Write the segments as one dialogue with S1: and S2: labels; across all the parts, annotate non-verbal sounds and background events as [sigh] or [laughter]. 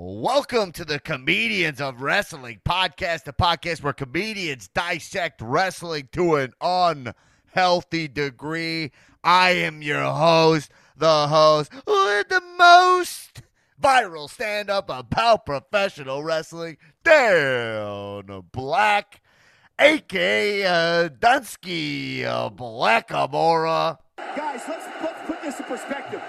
S1: Welcome to the Comedians of Wrestling podcast, the podcast where comedians dissect wrestling to an unhealthy degree. I am your host, the host with the most viral stand up about professional wrestling, Dan Black, aka uh, Dunsky uh, Blackamora,
S2: Guys, let's let's put this in perspective.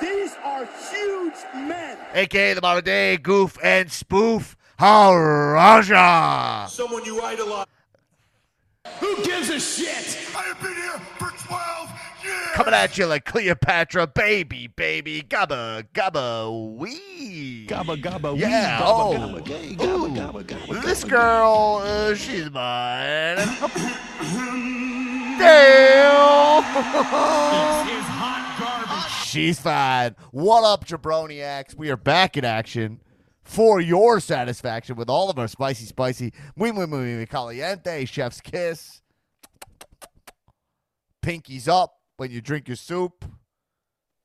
S2: These are huge men.
S1: Aka the modern day goof and spoof, Haraja.
S3: someone you idolize.
S2: Who gives a shit?
S3: I have been here for 12 years.
S1: Coming at you like Cleopatra, baby, baby, gabba, gabba, wee.
S4: Gabba gabba
S1: Yeah,
S4: wee,
S1: oh.
S4: gabba gabba gay, gabba
S1: Ooh.
S4: gabba gabba.
S1: This
S4: gabba,
S1: girl, uh, she's mine. Damn. She's fine. What up, jabroniacs? We are back in action for your satisfaction with all of our spicy, spicy, muy, muy, muy, muy caliente, chef's kiss, pinkies up when you drink your soup,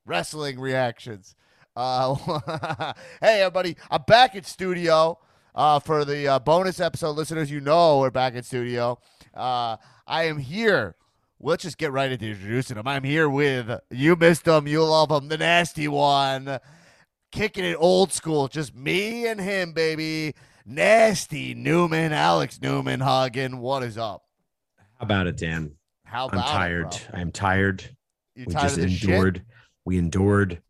S1: wrestling reactions. Uh, [laughs] hey, everybody, I'm back in studio uh, for the uh, bonus episode. Listeners, you know we're back in studio. Uh, I am here. Let's just get right into introducing him. I'm here with you missed him, you love him, the nasty one, kicking it old school, just me and him, baby. Nasty Newman, Alex Newman, hugging. What is up?
S5: How about it, Dan?
S1: How about
S5: I'm
S1: about it,
S5: tired. I'm tired.
S1: You
S5: we
S1: tired
S5: just
S1: this shit?
S5: endured. We endured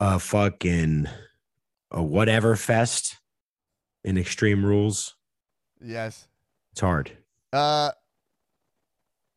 S5: a fucking a whatever fest in Extreme Rules.
S1: Yes.
S5: It's hard.
S1: Uh,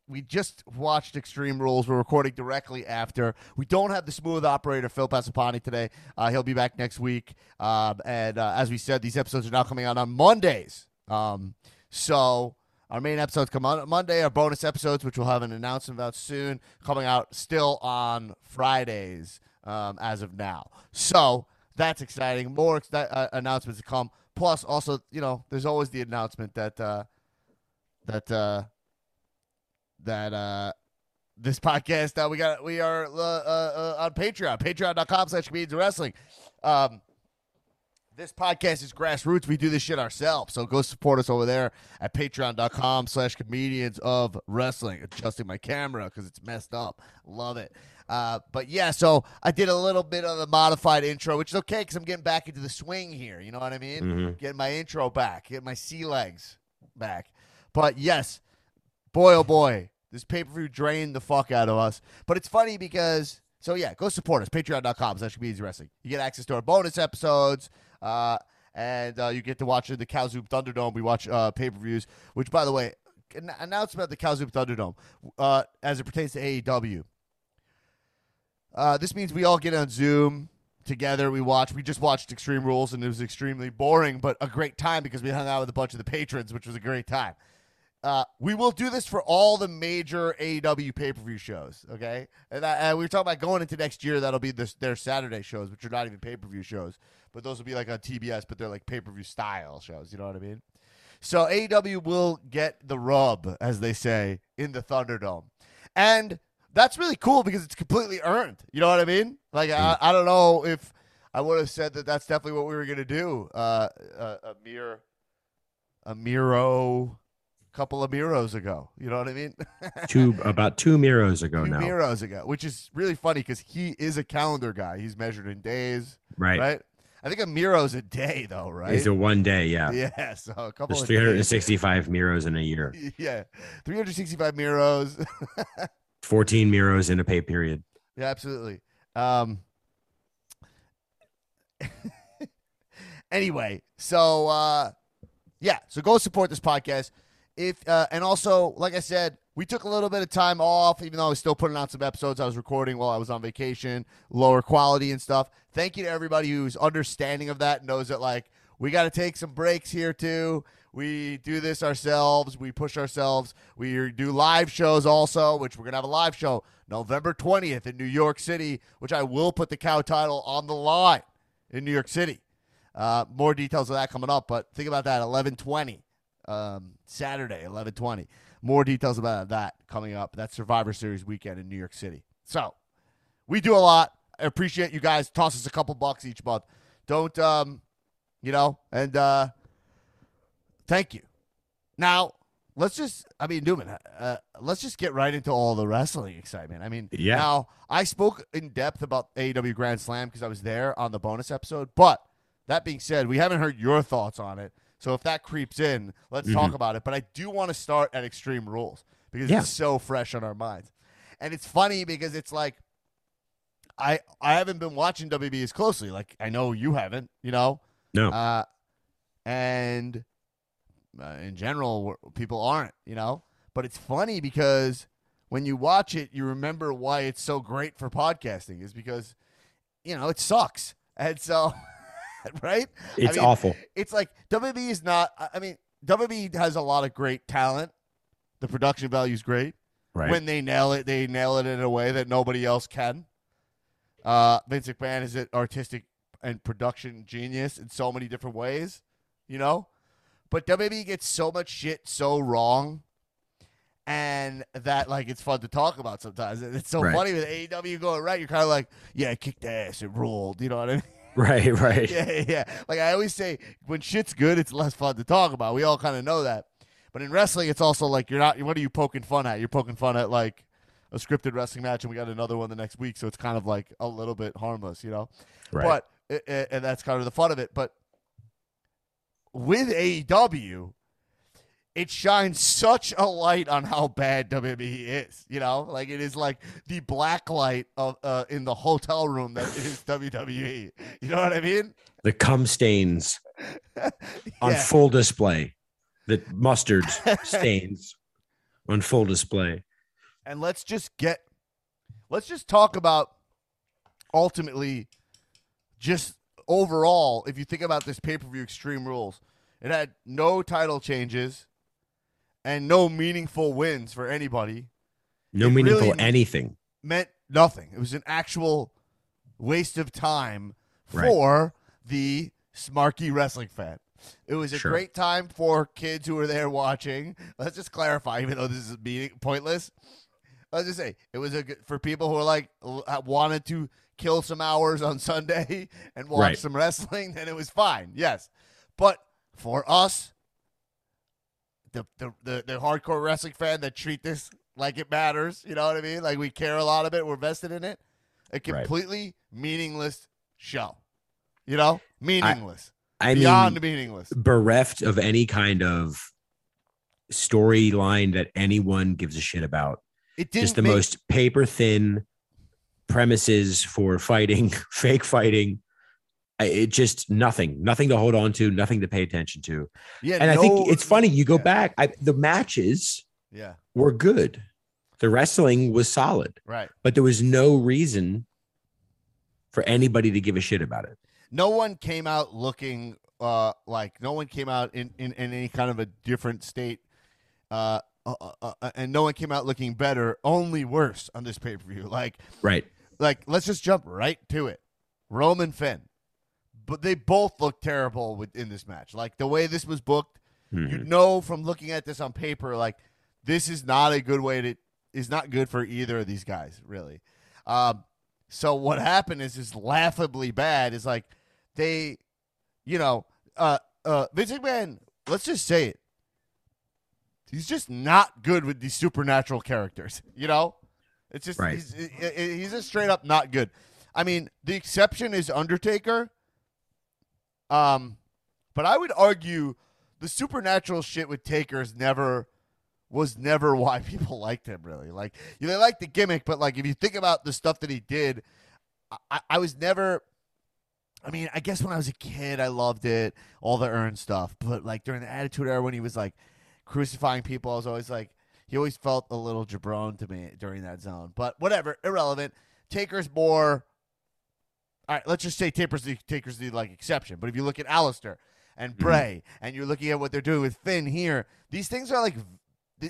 S1: we just watched Extreme Rules. We're recording directly after. We don't have the smooth operator Phil Passapani today. Uh, he'll be back next week. Um, and uh, as we said, these episodes are now coming out on Mondays. Um, so our main episodes come out on Monday. Our bonus episodes, which we'll have an announcement about soon, coming out still on Fridays um, as of now. So that's exciting. More ex- uh, announcements to come. Plus, also, you know, there's always the announcement that uh, that uh, that uh, this podcast uh, we got we are uh, uh, uh, on Patreon, patreon.com slash comedians of wrestling. Um, this podcast is grassroots. We do this shit ourselves. So go support us over there at patreon.com slash comedians of wrestling. Adjusting my camera because it's messed up. Love it. Uh, but yeah, so I did a little bit of the modified intro, which is okay because I'm getting back into the swing here. You know what I mean?
S5: Mhm.
S1: Getting my intro back, getting my sea legs back. But yes, boy, oh boy, this pay per view drained the fuck out of us. But it's funny because, so yeah, go support us. Patreon.com slash comedians wrestling. You get access to our bonus episodes. Uh, and uh, you get to watch the Kowzoom Thunderdome. We watch uh, pay per views, which, by the way, an announcement of the Kowzoom Thunderdome uh, as it pertains to AEW. Uh, this means we all get on Zoom together. We watch. We just watched Extreme Rules, and it was extremely boring, but a great time because we hung out with a bunch of the patrons, which was a great time. Uh, we will do this for all the major AEW pay per view shows. Okay, and, I, and we were talking about going into next year. That'll be this, their Saturday shows, which are not even pay per view shows, but those will be like on TBS, but they're like pay per view style shows. You know what I mean? So AEW will get the rub, as they say, in the Thunderdome, and that's really cool because it's completely earned. You know what I mean? Like I, I don't know if I would have said that that's definitely what we were gonna do. Uh, uh, a mere, a Miro, couple of Miros ago. You know what I mean? [laughs]
S5: Two about two Miros ago
S1: Two
S5: now.
S1: Miros ago, which is really funny because he is a calendar guy. He's measured in days,
S5: right.
S1: right? I think a Miro's a day though, right?
S5: It's a one day, yeah. [laughs]
S1: yeah, so a couple
S5: There's
S1: of days.
S5: 365 Miros in a year. [laughs]
S1: Yeah, 365 Miros.
S5: 14 Miros in a pay period.
S1: Yeah, absolutely. Um, anyway, so uh, yeah, so go support this podcast. If uh, and also, like I said, we took a little bit of time off, even though I was still putting out some episodes. I was recording while I was on vacation, lower quality and stuff. Thank you to everybody who's understanding of that, knows that like we got to take some breaks here too. We do this ourselves. We push ourselves. We do live shows also, which we're gonna have a live show November twentieth in New York City, which I will put the cow title on the line in New York City. Uh, more details of that coming up, but think about that. Eleven twenty, um, Saturday, eleven twenty. More details about that coming up. That's Survivor Series weekend in New York City. So we do a lot. I appreciate you guys. Toss us a couple bucks each month. Don't um, you know, and uh, thank you. Now let's just, I mean, Newman, uh, let's just get right into all the wrestling excitement. I mean,
S5: Yeah.
S1: Now I spoke in depth about AEW Grand Slam because I was there on the bonus episode, but that being said, we haven't heard your thoughts on it. So if that creeps in, let's talk about it. But I do want to start at Extreme Rules because
S5: Yeah.
S1: it's so fresh on our minds. And it's funny because it's like I I haven't been watching WB as closely. Like I know you haven't, you know.
S5: No.
S1: Uh, and uh, in general, people aren't, you know. But it's funny because when you watch it, you remember why it's so great for podcasting is because you know it sucks, and so [laughs] [laughs] right. I
S5: it's
S1: mean,
S5: awful.
S1: It's like WB is not. I- I mean, WB has a lot of great talent. The production value is great.
S5: Right.
S1: When they nail it, they nail it in a way that nobody else can. Uh, Vince McMahon is an artistic and production genius in so many different ways, you know. But WWE gets so much shit so wrong, and that like it's fun to talk about sometimes. It's so
S5: Right.
S1: funny with AEW going right. You're kind of like, yeah, it kicked ass, it ruled. You know what I [laughs] mean?
S5: Right. [laughs] Right.
S1: yeah, yeah. Like I always say, when shit's good, it's less fun to talk about. We all kind of know that. But in wrestling, it's also like you're not. What are you poking fun at? You're poking fun at like a scripted wrestling match, and we got another one the next week, so it's kind of like a little bit harmless, you know.
S5: Right.
S1: But and that's kind of the fun of it. But with AEW, it shines such a light on how bad WWE is. You know, like it is like the black light of uh, in the hotel room that is [laughs] WWE. You know what I mean?
S5: the cum stains [laughs] on full display. The mustard [laughs] stains on full display.
S1: and let's just get let's just talk about ultimately just overall if you think about this pay-per-view extreme rules it had no title changes and no meaningful wins for anybody
S5: No
S1: It
S5: meaningful
S1: really-
S5: anything.
S1: meant nothing it was an actual waste of time
S5: Right.
S1: for the smarky wrestling fan it was a
S5: Sure.
S1: great time for kids who were there watching let's just clarify even though this is meaning pointless Let's just say it was a good, for people who are like uh, wanted to kill some hours on [laughs] Sunday and watch
S5: Right.
S1: some wrestling. Then it was fine, yes. But for us, the, the the the hardcore wrestling fan that treat this like it matters, you know what I mean? Like we care a lot of it, we're vested in it. A
S5: Right.
S1: completely meaningless show, you know, meaningless,
S5: I
S1: beyond
S5: mean,
S1: meaningless.
S5: bereft of any kind of storyline that anyone gives a shit about.
S1: It didn't
S5: Just the
S1: make-
S5: most paper thin premises for fighting, [laughs] fake fighting. It just nothing, nothing to hold on to, nothing to pay attention to.
S1: Yeah,
S5: And I think it's funny. You go
S1: yeah,
S5: back, I, the matches
S1: Yeah,
S5: were good. The wrestling was solid,
S1: right.
S5: but there was no reason for anybody to give a shit about it.
S1: no one came out looking uh like no one came out in in, in any kind of a different state uh, uh, uh, uh, and no one came out looking better only worse on this pay-per-view like
S5: Right.
S1: like let's just jump right to it roman finn but they both look terrible with, in this match. Like the way this was booked you
S5: Mhm.
S1: know from looking at this on paper like this is not a good way to is not good for either of these guys really. Um so what happened is is laughably bad. Is like they you know uh uh Vince McMahon let's just say it. He's just not good with these supernatural characters [laughs] you know? It's just
S5: Right.
S1: he's, he- he- he's just straight up not good. I mean the exception is Undertaker um but I would argue the supernatural shit with Taker is never was never [laughs] why people liked him really. Like you they like the gimmick, but like if you think about the stuff that he did, I- I, was never I mean, I guess when I was a kid I loved it, all the urn stuff. But like during the attitude era when he was like crucifying people, I was always like he always felt a little jabron to me during that zone. But whatever, irrelevant. Taker's more all right, let's just say Taker's the Taker's the like exception. But if you look at Aleister and Bray, and you're looking at what they're doing with Finn here, these things are like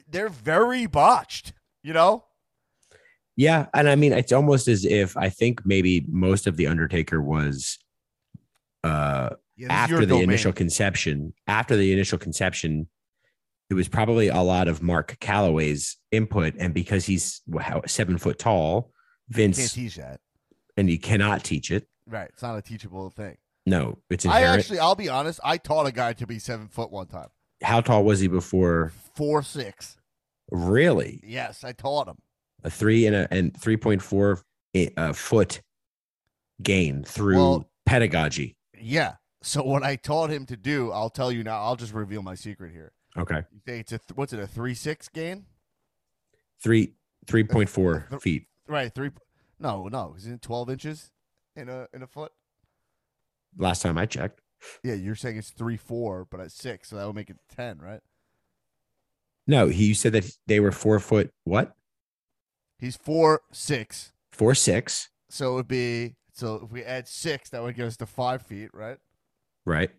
S1: they're very botched. You know?
S5: Yeah, and I mean it's almost as if I think maybe most of the Undertaker was uh
S1: Yeah,
S5: after the
S1: domain.
S5: initial conception. After the initial conception, it was probably a lot of Mark Calaway's input, and because he's seven foot tall,
S1: Can't
S5: Vince
S1: teach that.
S5: And you cannot teach it.
S1: Right. It's not a teachable thing.
S5: No, it's
S1: I
S5: inherent.
S1: actually, I'll be honest, I taught a guy to be seven foot one time.
S5: How tall was he before?
S1: Four six.
S5: Really,
S1: Yes, I taught him.
S5: a three and a and three point four uh, foot gain through
S1: Well-
S5: pedagogy.
S1: Yeah. So what I taught him to do, I'll tell you now. I'll just reveal my secret here.
S5: Okay,
S1: You say it's a what's it a three six gain?
S5: three three point four
S1: Th-
S5: feet.
S1: Right, three. No, no, isn't it twelve inches in a in a foot?
S5: Last time I checked.
S1: Yeah, you're saying it's three four, but at six, so that would make it ten, right?
S5: No, he you said that they were four foot. What?
S1: He's four six.
S5: Four six.
S1: so it would be so if we add six, that would get us to five feet, right?
S5: Right.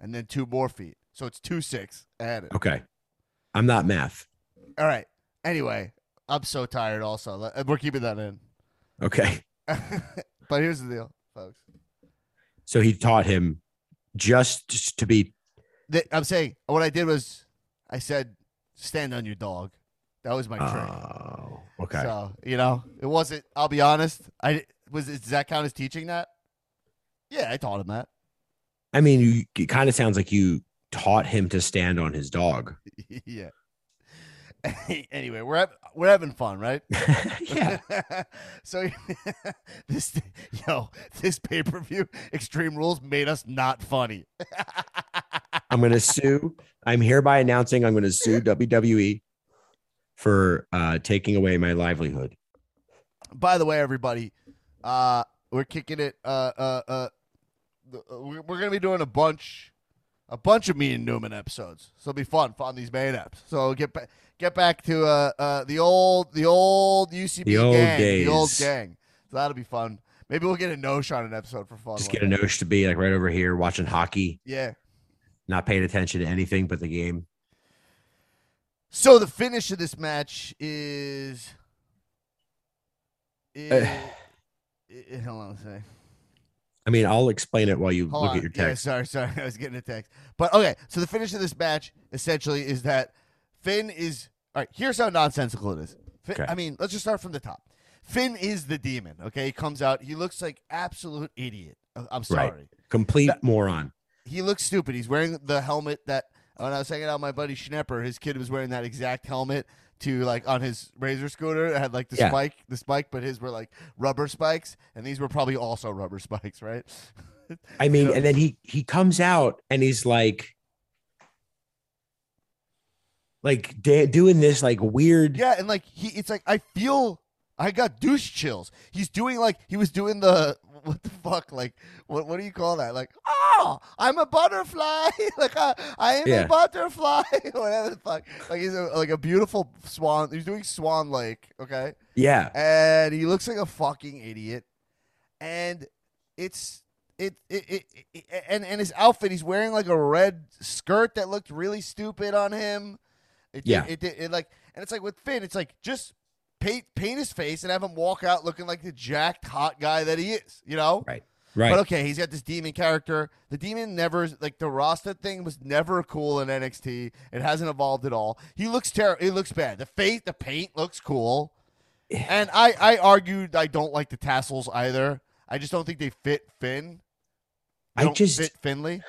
S1: And then two more feet, so it's two six added.
S5: Okay. I'm not math.
S1: All right. Anyway, I'm so tired. Also, uh, we're keeping that in.
S5: Okay. [laughs]
S1: but here's the deal, folks.
S5: So he taught him just to be
S1: I'm saying what I did was I said, "Stand on your dog." That was my trick.
S5: Oh, okay.
S1: So you know, it wasn't. I'll be honest. I was. Does that count as teaching that? Yeah, I taught him that.
S5: I mean, you, it kind of sounds like you taught him to stand on his dog. [laughs]
S1: yeah. [laughs] anyway, we're hav- we're having fun, right? [laughs]
S5: yeah. [laughs]
S1: so this yo this pay per view Extreme Rules made us not funny.
S5: I'm going to sue. I'm hereby announcing I'm going to sue WWE for uh, taking away my livelihood.
S1: By the way, everybody, uh, we're kicking it. Uh, uh, uh, uh, we're we're gonna be doing a bunch, a bunch of me and Newman episodes. So it'll be fun on these main apps. So get back, get back to uh, uh, the old, the old UCB
S5: The old
S1: gang, the old gang. So that'll be fun. Maybe we'll get a Nosh on an episode for fun.
S5: Just get a notion to be like right over here watching hockey,
S1: Yeah.
S5: not paying attention to anything but the game.
S1: So the finish of this match is. [sighs] is
S5: Uh,
S1: hold on a second.
S5: I mean, I'll explain it while you
S1: Hold
S5: look
S1: on.
S5: at your
S1: Yeah,
S5: text.
S1: sorry, sorry. [laughs] I was getting a text. But okay, so the finish of this match essentially is that Finn is all right. Here's how nonsensical it is. Finn,
S5: Okay.
S1: I mean, let's just start from the top. Finn is the demon. Okay, he comes out. He looks like absolute idiot. Uh, I'm sorry.
S5: Right. Complete
S1: That-
S5: moron.
S1: He looks stupid. He's wearing the helmet that when I was hanging out with my buddy Schnepper, his kid was wearing that exact helmet to like on his razor scooter. It had like the
S5: Yeah.
S1: spike, the spike, but his were like rubber spikes, and these were probably also rubber spikes, right? [laughs]
S5: I mean,
S1: know-
S5: and then he he comes out and he's like, like da- doing this like weird.
S1: Yeah, and like he, it's like I feel I got douche chills. He's doing like he was doing the [laughs] what the fuck like what what do you call that? Like oh, I'm a butterfly. [laughs] like I, I am
S5: Yeah.
S1: a butterfly. [laughs] Whatever the fuck. Like he's a, like a beautiful swan. He's doing Swan Lake. Okay,
S5: Yeah.
S1: and he looks like a fucking idiot. And it's it, it, it, it and and his outfit. He's wearing like a red skirt that looked really stupid on him. It, did-
S5: Yeah.
S1: it, it, it like and it's like with Finn. It's like just paint paint his face and have him walk out looking like the jacked hot guy that he is. You know.
S5: Right. Right.
S1: But okay, he's got this demon character. The demon never like the Rasta thing was never cool in NXT. It hasn't evolved at all. He looks terrible. It looks bad. The face, the paint looks cool. And I, I argued I don't like the tassels either. I just don't think they fit Finn. They
S5: I
S1: don't
S5: just-
S1: fit Finley.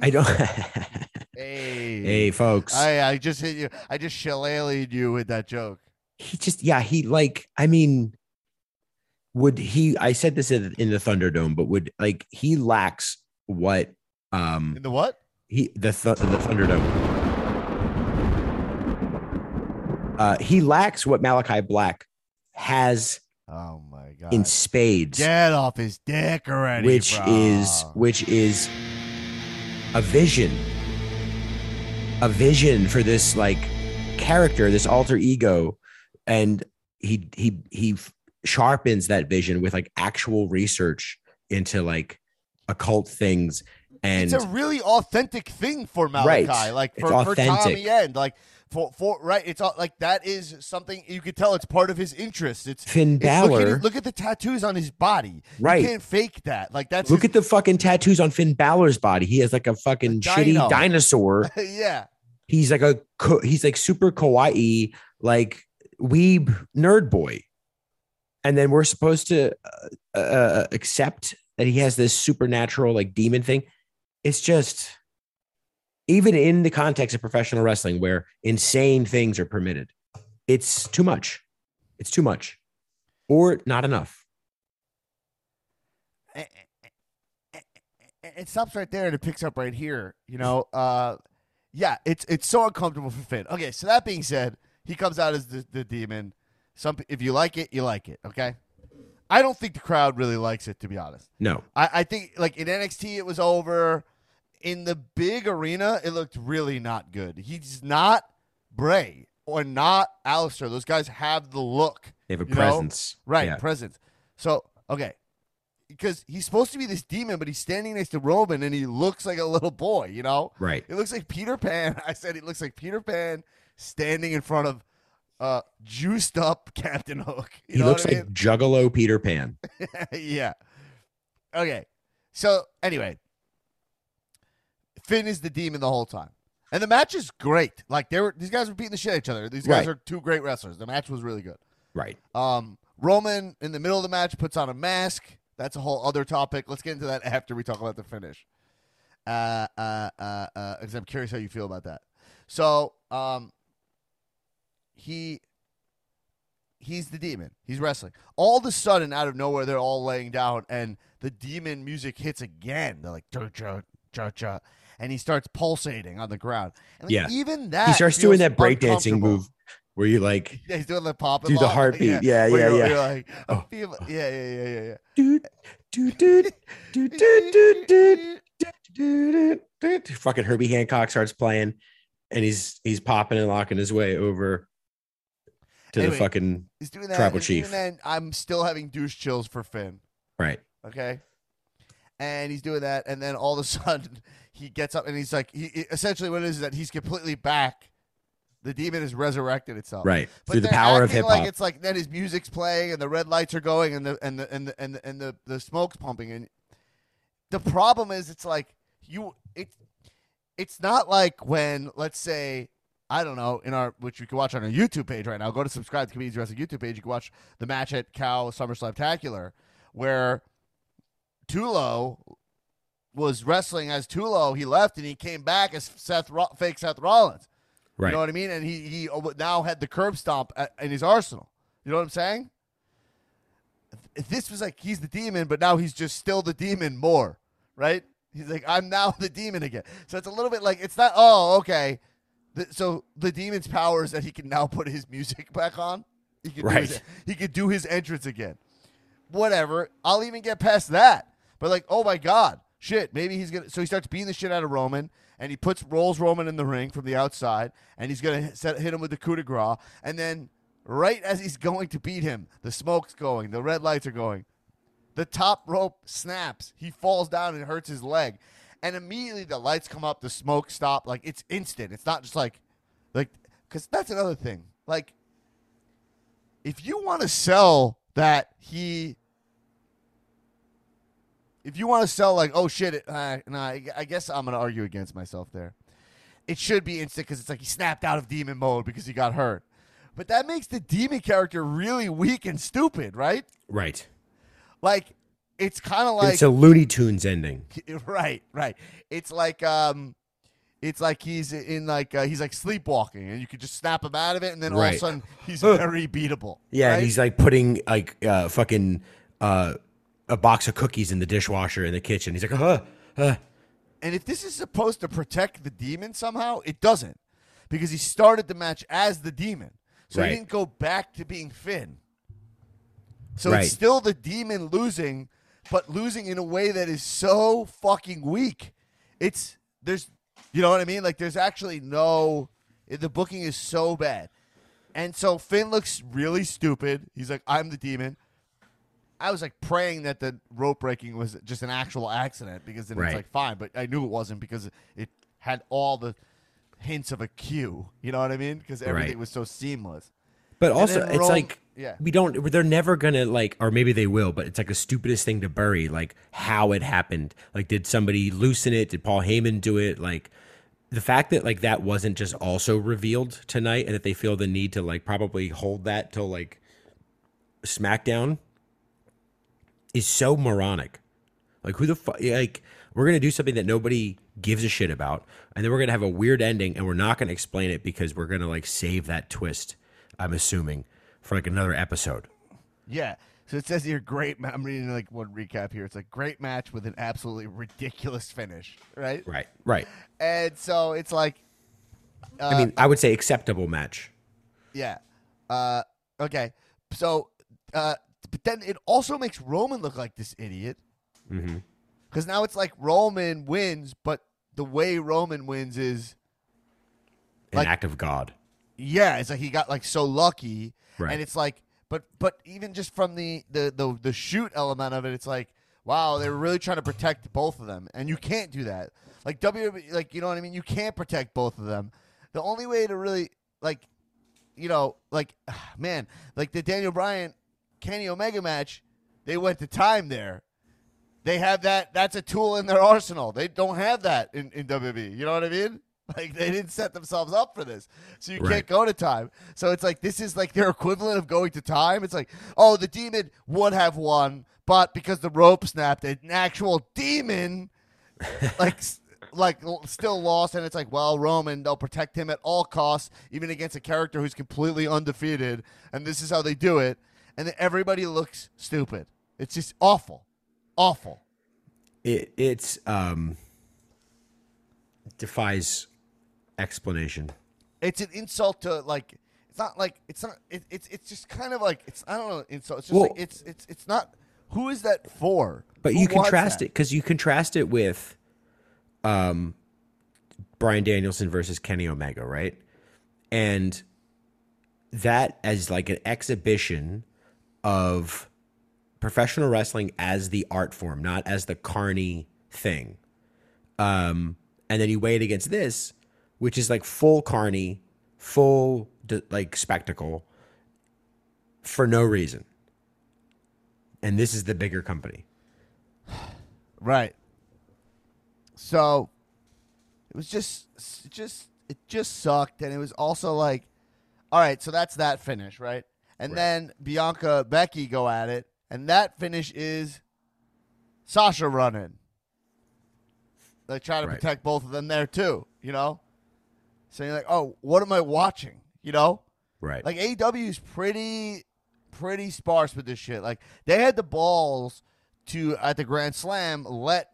S5: I don't. [laughs] [laughs]
S1: Hey,
S5: hey, folks.
S1: I, I just hit you. I just shillelagh'd you with that joke.
S5: he just yeah he like i mean would he i said this in, in the thunderdome but would like he lacks what um
S1: In the what?
S5: he the th- the thunderdome uh he lacks what malachi black has
S1: Oh my god!
S5: in spades
S1: Get off his dick already,
S5: which
S1: bro.
S5: is which is a vision a vision for this like character this alter ego and he he he sharpens that vision with like actual research into like occult things and
S1: it's a really authentic thing for Malachi.
S5: Right.
S1: Like for, for Tommy. End. Like for for right. It's all, like that is something you could tell. It's part of his interest. It's
S5: Finn
S1: it's- look, at
S5: Balor
S1: look at the tattoos on his body.
S5: Right.
S1: You can't fake that. Like that's
S5: look
S1: his-
S5: at the fucking tattoos on Finn Balor's body he has like a fucking
S1: dino.
S5: shitty dinosaur [laughs]
S1: yeah.
S5: He's like a he's like super kawaii like weeb nerd boy and then we're supposed to uh, uh, uh, accept that he has this supernatural like demon thing. It's just even in the context of professional wrestling where insane things are permitted, it's too much. It's too much or not enough.
S1: it, it- it stops right there and it picks up right here. You know, uh, yeah, it's it's so uncomfortable for Finn. Okay, so that being said, he comes out as the, the demon. Some if you like it, you like it. Okay, I don't think the crowd really likes it to be honest.
S5: No.
S1: I, I think like in NXT it was over. In the big arena, it looked really not good. He's not Bray or not Aleister. Those guys have the look.
S5: They have a
S1: you know?
S5: presence.
S1: Right,
S5: Yeah.
S1: presence. So, okay. Because he's supposed to be this demon, but he's standing next to Roman and he looks like a little boy, you know?
S5: Right.
S1: It looks like Peter Pan. [laughs] I said he looks like Peter Pan standing in front of uh juiced up [laughs] Captain Hook. You
S5: He
S1: know
S5: looks
S1: what I
S5: like Juggalo Peter Pan. [laughs]
S1: yeah. Okay. So anyway, Finn is the demon the whole time. And the match is great. Like they were these guys were beating the shit out of each other. These guys
S5: Right.
S1: are two great wrestlers. The match was really good.
S5: Right.
S1: Um, Roman in the middle of the match puts on a mask. That's a whole other topic. Let's get into that after we talk about the finish. Uh, uh, uh, uh, because I'm curious how you feel about that. So, um, he, he's the demon. He's wrestling. All of a sudden, out of nowhere, they're all laying down, and the demon music hits again. They're like cha cha cha cha, and he starts pulsating on the ground. And like,
S5: Yeah.
S1: even that
S5: He starts doing that breakdancing move where you like [laughs]
S1: Yeah, he's doing the pop.
S5: Do the heartbeat. Yeah, yeah, yeah.
S1: you're like, [laughs]
S5: Oh.
S1: feel- yeah, yeah, yeah, yeah, yeah. [laughs]
S5: doot, doot, doot, doot, doot, doot, doot, doot, doot. fucking Herbie Hancock starts playing and he's he's popping and locking his way over to
S1: Anyway.
S5: the fucking
S1: He's doing that.
S5: Tribal
S1: and
S5: chief.
S1: Then, I'm still having douche chills for Finn.
S5: right.
S1: Okay, and he's doing that, and then all of a sudden he gets up and he's like, he- essentially what it is is that he's completely back. The demon has resurrected itself.
S5: Right.
S1: But
S5: Through the power of hip
S1: Like
S5: hop.
S1: it's like then his music's playing and the red lights are going and the and the and the and the, and the, the smoke's pumping and the problem is it's like you it's it's not like when let's say I don't know in our which you can watch on our YouTube page right now. Go to subscribe to Comedians Wrestling YouTube page. You can watch the match at Cow Summer Spectacular where Tulo was wrestling as Tulo. He left and he came back as Seth fake Seth Rollins.
S5: Right.
S1: You know what I mean? And he he now had the curb stomp at, in his arsenal. You know what I'm saying? If this was like he's the demon, but now he's just still the demon more, right? He's like I'm now the demon again. So it's a little bit like it's not. Oh, okay. The, so the demon's power is that he can now put his music back on. He can do his,
S5: Right.
S1: he could do his entrance again. Whatever. I'll even get past that. But like, oh my god, shit. Maybe he's gonna. So he starts beating the shit out of Roman, and he puts rolls Roman in the ring from the outside, and he's hit, set, hit him with the coup de grace, and then right as he's going to beat him, the smoke's going, the red lights are going, the top rope snaps, he falls down and hurts his leg, and immediately the lights come up, the smoke stop, like it's instant. It's not just like, like, because that's another thing, like. If you want to sell that he if you want to sell like, oh shit, it, uh, nah, I I guess I'm gonna argue against myself there. It should be instant because it's like he snapped out of demon mode because he got hurt, but that makes the demon character really weak and stupid, right?
S5: Right.
S1: Like it's kind of like
S5: it's a Looney Tunes ending. [laughs]
S1: right, right. It's like um, it's like he's in like uh, he's like sleepwalking, and you could just snap him out of it, and then all of a sudden he's [laughs] very beatable.
S5: Yeah,
S1: right?
S5: and he's like putting like uh fucking uh a box of cookies in the dishwasher in the kitchen. He's like, uh, uh.
S1: And if this is supposed to protect the demon somehow, it doesn't. Because he started the match as the demon. So
S5: Right.
S1: he didn't go back to being Finn. So
S5: Right.
S1: it's still the demon losing, but losing in a way that is so fucking weak. It's there's you know what I mean? Like there's actually no the booking is so bad. And so Finn looks really stupid. He's like, I'm the demon. I was like praying that the rope breaking was just an actual accident because then
S5: Right.
S1: it's like fine, but I knew it wasn't because it had all the hints of a cue. You know what I mean? Because everything
S5: Right.
S1: was so seamless.
S5: But also,
S1: then
S5: it's
S1: Rome-
S5: like
S1: yeah.
S5: we don't. They're never gonna like, or maybe they will. But it's like the stupidest thing to bury, like how it happened. Like, did somebody loosen it? Did Paul Heyman do it? Like, the fact that like that wasn't just also revealed tonight, and that they feel the need to like probably hold that till like SmackDown is so moronic. Like who the fuck? Like we're gonna do something that nobody gives a shit about, and then we're gonna have a weird ending, and we're not gonna explain it because we're gonna like save that twist. I'm assuming for like another episode.
S1: Yeah. So it says here, great. Ma- I'm reading like one recap here. It's like great match with an absolutely ridiculous finish, right?
S5: Right. Right.
S1: And so it's like, uh,
S5: I mean, I would say acceptable match.
S1: yeah. Uh, okay. So, uh, but then it also makes Roman look like this idiot
S5: Mm-hmm.
S1: because now it's like Roman wins, but the way Roman wins is,
S5: An act of God.
S1: yeah, it's like he got like so lucky,
S5: Right.
S1: and it's like, but but even just from the the the the shoot element of it, it's like, wow, they were really trying to protect both of them, and you can't do that. Like WWE, like you know what I mean. You can't protect both of them. The only way to really like, you know, like, [sighs] man, like the Daniel Bryan Kenny Omega match, they went to time there. They have that. That's a tool in their arsenal. They don't have that in, in WWE. You know what I mean? [laughs] Like they didn't set themselves up for this, so you
S5: Right.
S1: can't go to time. So it's like this is like their equivalent of going to time. It's like, oh, the demon would have won, but because the rope snapped, an actual demon, [laughs] like. Like still lost, and it's like, well, Roman, they'll protect him at all costs, even against a character who's completely undefeated, and this is how they do it. And then everybody looks stupid. It's just awful, awful.
S5: It it's um defies explanation.
S1: it's an insult to like it's not like it's not it, it's it's just kind of like it's I don't know insult it's just
S5: Well-
S1: like it's it's it's not who is that for
S5: But
S1: Who
S5: you contrast
S1: that?
S5: it because you contrast it with um Bryan Danielson versus Kenny Omega, right? And that as like an exhibition of professional wrestling as the art form, not as the carny thing. Um, and then you weigh it against this, which is like full carny, full like spectacle for no reason. And this is the bigger company. [sighs]
S1: right so it was just just it just sucked and it was also like all right so that's that finish right and
S5: Right.
S1: then Bianca Becky go at it and that finish is Sasha running they try to
S5: Right.
S1: protect both of them there too you know so you're like oh what am I watching you know
S5: Right.
S1: Like AEW is pretty pretty sparse with this shit. Like they had the balls to at the Grand Slam let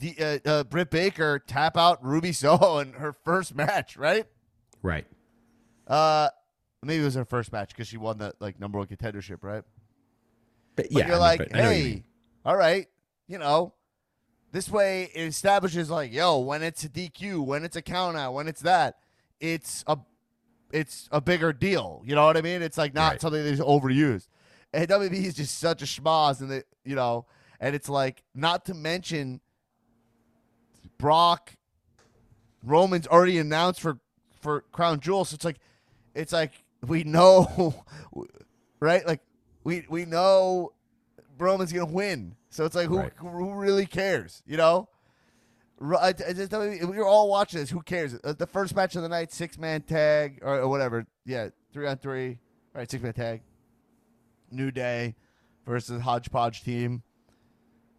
S1: the uh, uh, Britt Baker tap out Ruby Soho in her first match, right?
S5: right.
S1: Uh, maybe it was her first match because she won the like number one contendership, right?
S5: But
S1: But
S5: yeah,
S1: you're like,
S5: but I know what you
S1: hey, all right, you know, this way it establishes like, yo, when it's a DQ, when it's a count out, when it's that, it's a it's a bigger deal. You know what I mean? It's like not
S5: Right.
S1: something that's overused. And WB is just such a schmoz, and the you know, and it's like not to mention Brock Roman's already announced for for Crown Jewel, so it's like it's like we know, [laughs] right? Like we we know Roman's gonna win, so it's like who
S5: Right.
S1: who really cares, you know? Ro- I- I just- we are all watching this. Who cares? Uh, The first match of the night, six man tag or, or whatever. Yeah, three on three. All right, six man tag. New Day versus Hodgepodge team.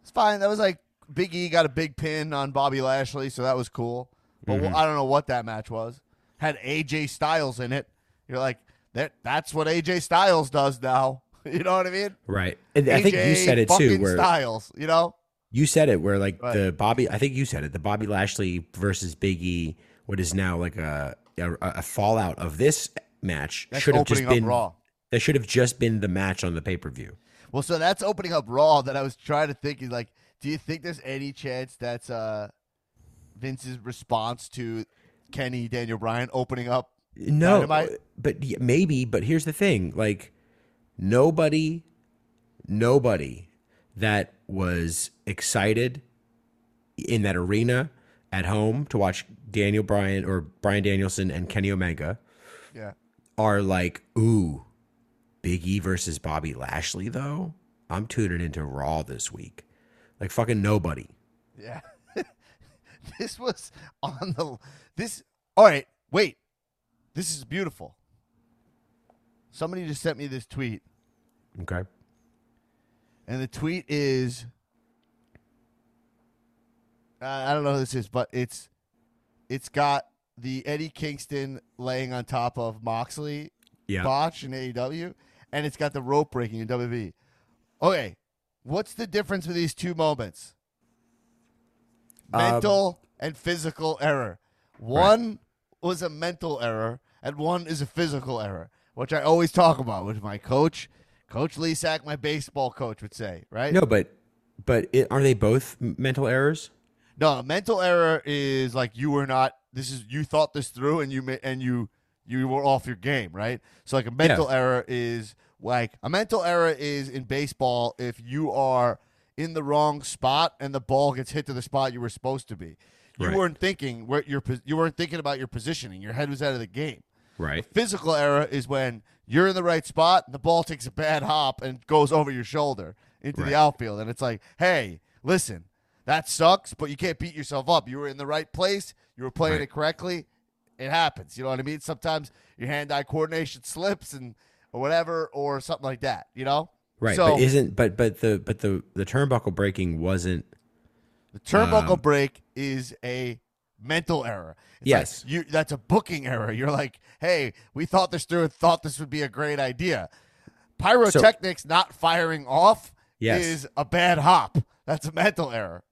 S1: It's fine. That was like Big E got a big pin on Bobby Lashley, so that was cool. But wh- I don't know what that match was. Had AJ Styles in it. You're like that. That's what AJ Styles does now. [laughs] You know what I mean?
S5: Right. And I think you said it too, where
S1: Styles. You know?
S5: you said it, where like
S1: Right.
S5: the Bobby, I think you said it, the Bobby Lashley versus Big E, what is now like a a, a fallout of this match
S1: That's
S5: should have just been
S1: Raw.
S5: That should have just been the match on the pay per view.
S1: Well, so that's opening up Raw. That I was trying to think is like, do you think there's any chance that's uh Vince's response to Kenny Daniel Bryan opening up?
S5: No,
S1: Dynamite?
S5: but yeah, maybe. But here's the thing: like nobody, nobody that was excited in that arena at home to watch Daniel Bryan or Bryan Danielson and Kenny Omega
S1: Yeah.
S5: are like, ooh, Big E versus Bobby Lashley. Though I'm tuning into Raw this week. Like fucking nobody.
S1: Yeah. [laughs] this was on the this All right, wait. This is beautiful. Somebody just sent me this tweet
S5: Okay.
S1: and the tweet is uh, I don't know who this is, but it's it's got the Eddie Kingston laying on top of Moxley
S5: Yeah.
S1: botch in AEW, and it's got the rope breaking in WWE. Okay, what's the difference with these two moments?
S5: Um,
S1: Mental and physical error. One was a mental error, and one is a physical error, which I always talk about, which my coach, Coach Lesak, my baseball coach, would say. Right?
S5: No, but but it, are they both mental errors?
S1: No, a mental error is like you were not. This is you thought this through and you and you you were off your game, right? So like a mental error is like a mental error is in baseball if you are in the wrong spot and the ball gets hit to the spot you were supposed to be. You
S5: Right.
S1: weren't thinking where your you weren't thinking about your positioning. Your head was out of the game.
S5: Right.
S1: Physical error is when you're in the right spot and the ball takes a bad hop and goes over your shoulder into
S5: Right.
S1: the outfield. And it's like, hey, listen, that sucks, but you can't beat yourself up. You were in the right place. You were playing
S5: Right.
S1: it correctly. It happens. You know what I mean? Sometimes your hand-eye coordination slips and or whatever, or something like that. You know?
S5: Right.
S1: So
S5: but isn't but but the but the the turnbuckle breaking wasn't
S1: the turnbuckle
S5: um,
S1: break is a mental error. It's like
S5: Yes.
S1: you that's a booking error. You're like, hey, we thought this through thought this would be a great idea. Pyrotechnics not firing off
S5: Yes.
S1: is a bad hop. That's a mental error.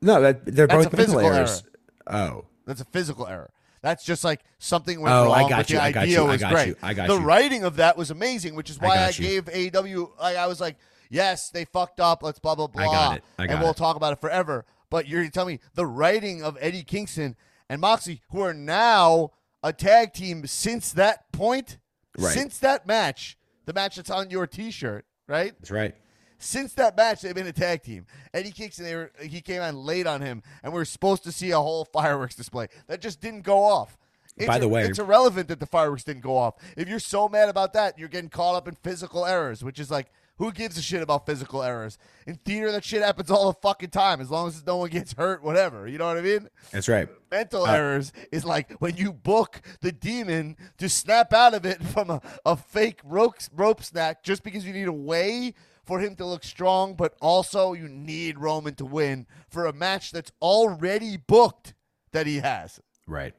S5: No, that they're
S1: That's
S5: both
S1: a
S5: mental
S1: physical
S5: errors. Oh.
S1: That's a physical error. That's just like something went
S5: Oh,
S1: wrong,
S5: I got
S1: but
S5: you,
S1: the
S5: I got
S1: idea
S5: you, I
S1: was
S5: got
S1: great.
S5: you, I got you.
S1: the
S5: you.
S1: writing of that was amazing, which is why I,
S5: you.
S1: gave AEW. Like I was like, yes, they fucked up. Let's blah blah blah,
S5: I got it, I
S1: and we'll
S5: it.
S1: talk about it forever. But you're telling me the writing of Eddie Kingston and Moxley, who are now a tag team since that point,
S5: Right.
S1: since that match, the match that's on your T-shirt, right?
S5: That's right.
S1: Since that match, they've been a tag team. Eddie Kingston, they were, he came on late on him, and we are supposed to see a whole fireworks display that just didn't go off. It's
S5: By the way-
S1: it's irrelevant that the fireworks didn't go off. If you're so mad about that, you're getting caught up in physical errors, which is like, who gives a shit about physical errors? In theater, that shit happens all the fucking time, as long as no one gets hurt, whatever. You know what I mean?
S5: That's right.
S1: Mental
S5: Uh,
S1: errors is like when you book the demon to snap out of it [laughs] from a, a fake rope, rope snack just because you need a way for him to look strong, but also you need Roman to win for a match that's already booked that he has.
S5: Right.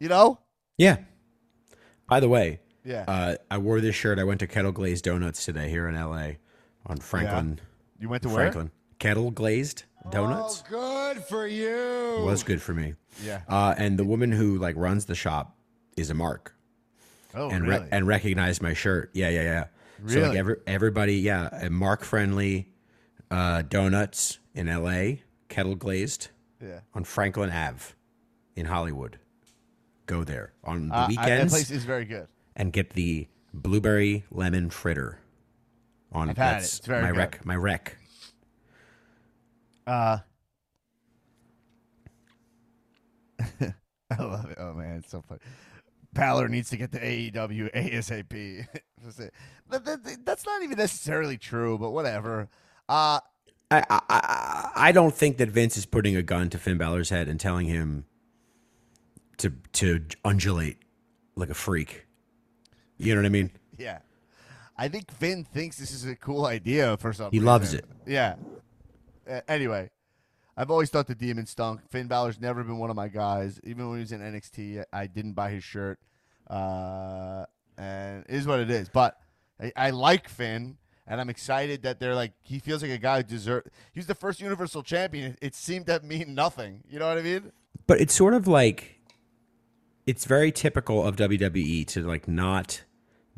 S1: You know?
S5: Yeah. By the way,
S1: Yeah.
S5: uh, I wore this shirt. I went to Kettle Glazed Donuts today here in LA on Franklin.
S1: you went to where?
S5: Franklin. Kettle Glazed Donuts.
S3: Good for you.
S5: was good for me.
S1: Yeah.
S5: Uh, and the woman who like runs the shop is a mark
S1: Oh,
S5: and
S1: really?
S5: re- and recognized my shirt. Yeah, yeah, yeah. Really? So like every, everybody, yeah, a mark friendly uh, donuts in LA, kettle glazed
S1: yeah.
S5: on Franklin Ave in Hollywood. Go there on the
S1: Uh, I- that place is very good.
S5: And get the blueberry lemon fritter. On
S1: I've had it. It's very
S5: my
S1: good.
S5: rec. My rec.
S1: Uh, [laughs] I love it. Oh man, it's so funny. Balor needs to get to E AEW ASAP. [laughs] [laughs] That's not even necessarily true, but whatever. Uh,
S5: I, I I I don't think that Vince is putting a gun to Finn Balor's head and telling him to to undulate like a freak. You know what I mean? [laughs]
S1: yeah. I think Finn thinks this is a cool idea for something.
S5: He
S1: reason.
S5: loves it.
S1: Yeah. Uh, anyway, I've always thought the demon stunk. Finn Balor's never been one of my guys. Even when he was in NXT, I didn't buy his shirt. Uh, and it is what it is. But I, I like Finn, and I'm excited that they're like he feels like a guy who deserve. He was the first Universal Champion. It, it seemed to mean nothing. You know what I mean?
S5: But it's sort of like it's very typical of WWE to like not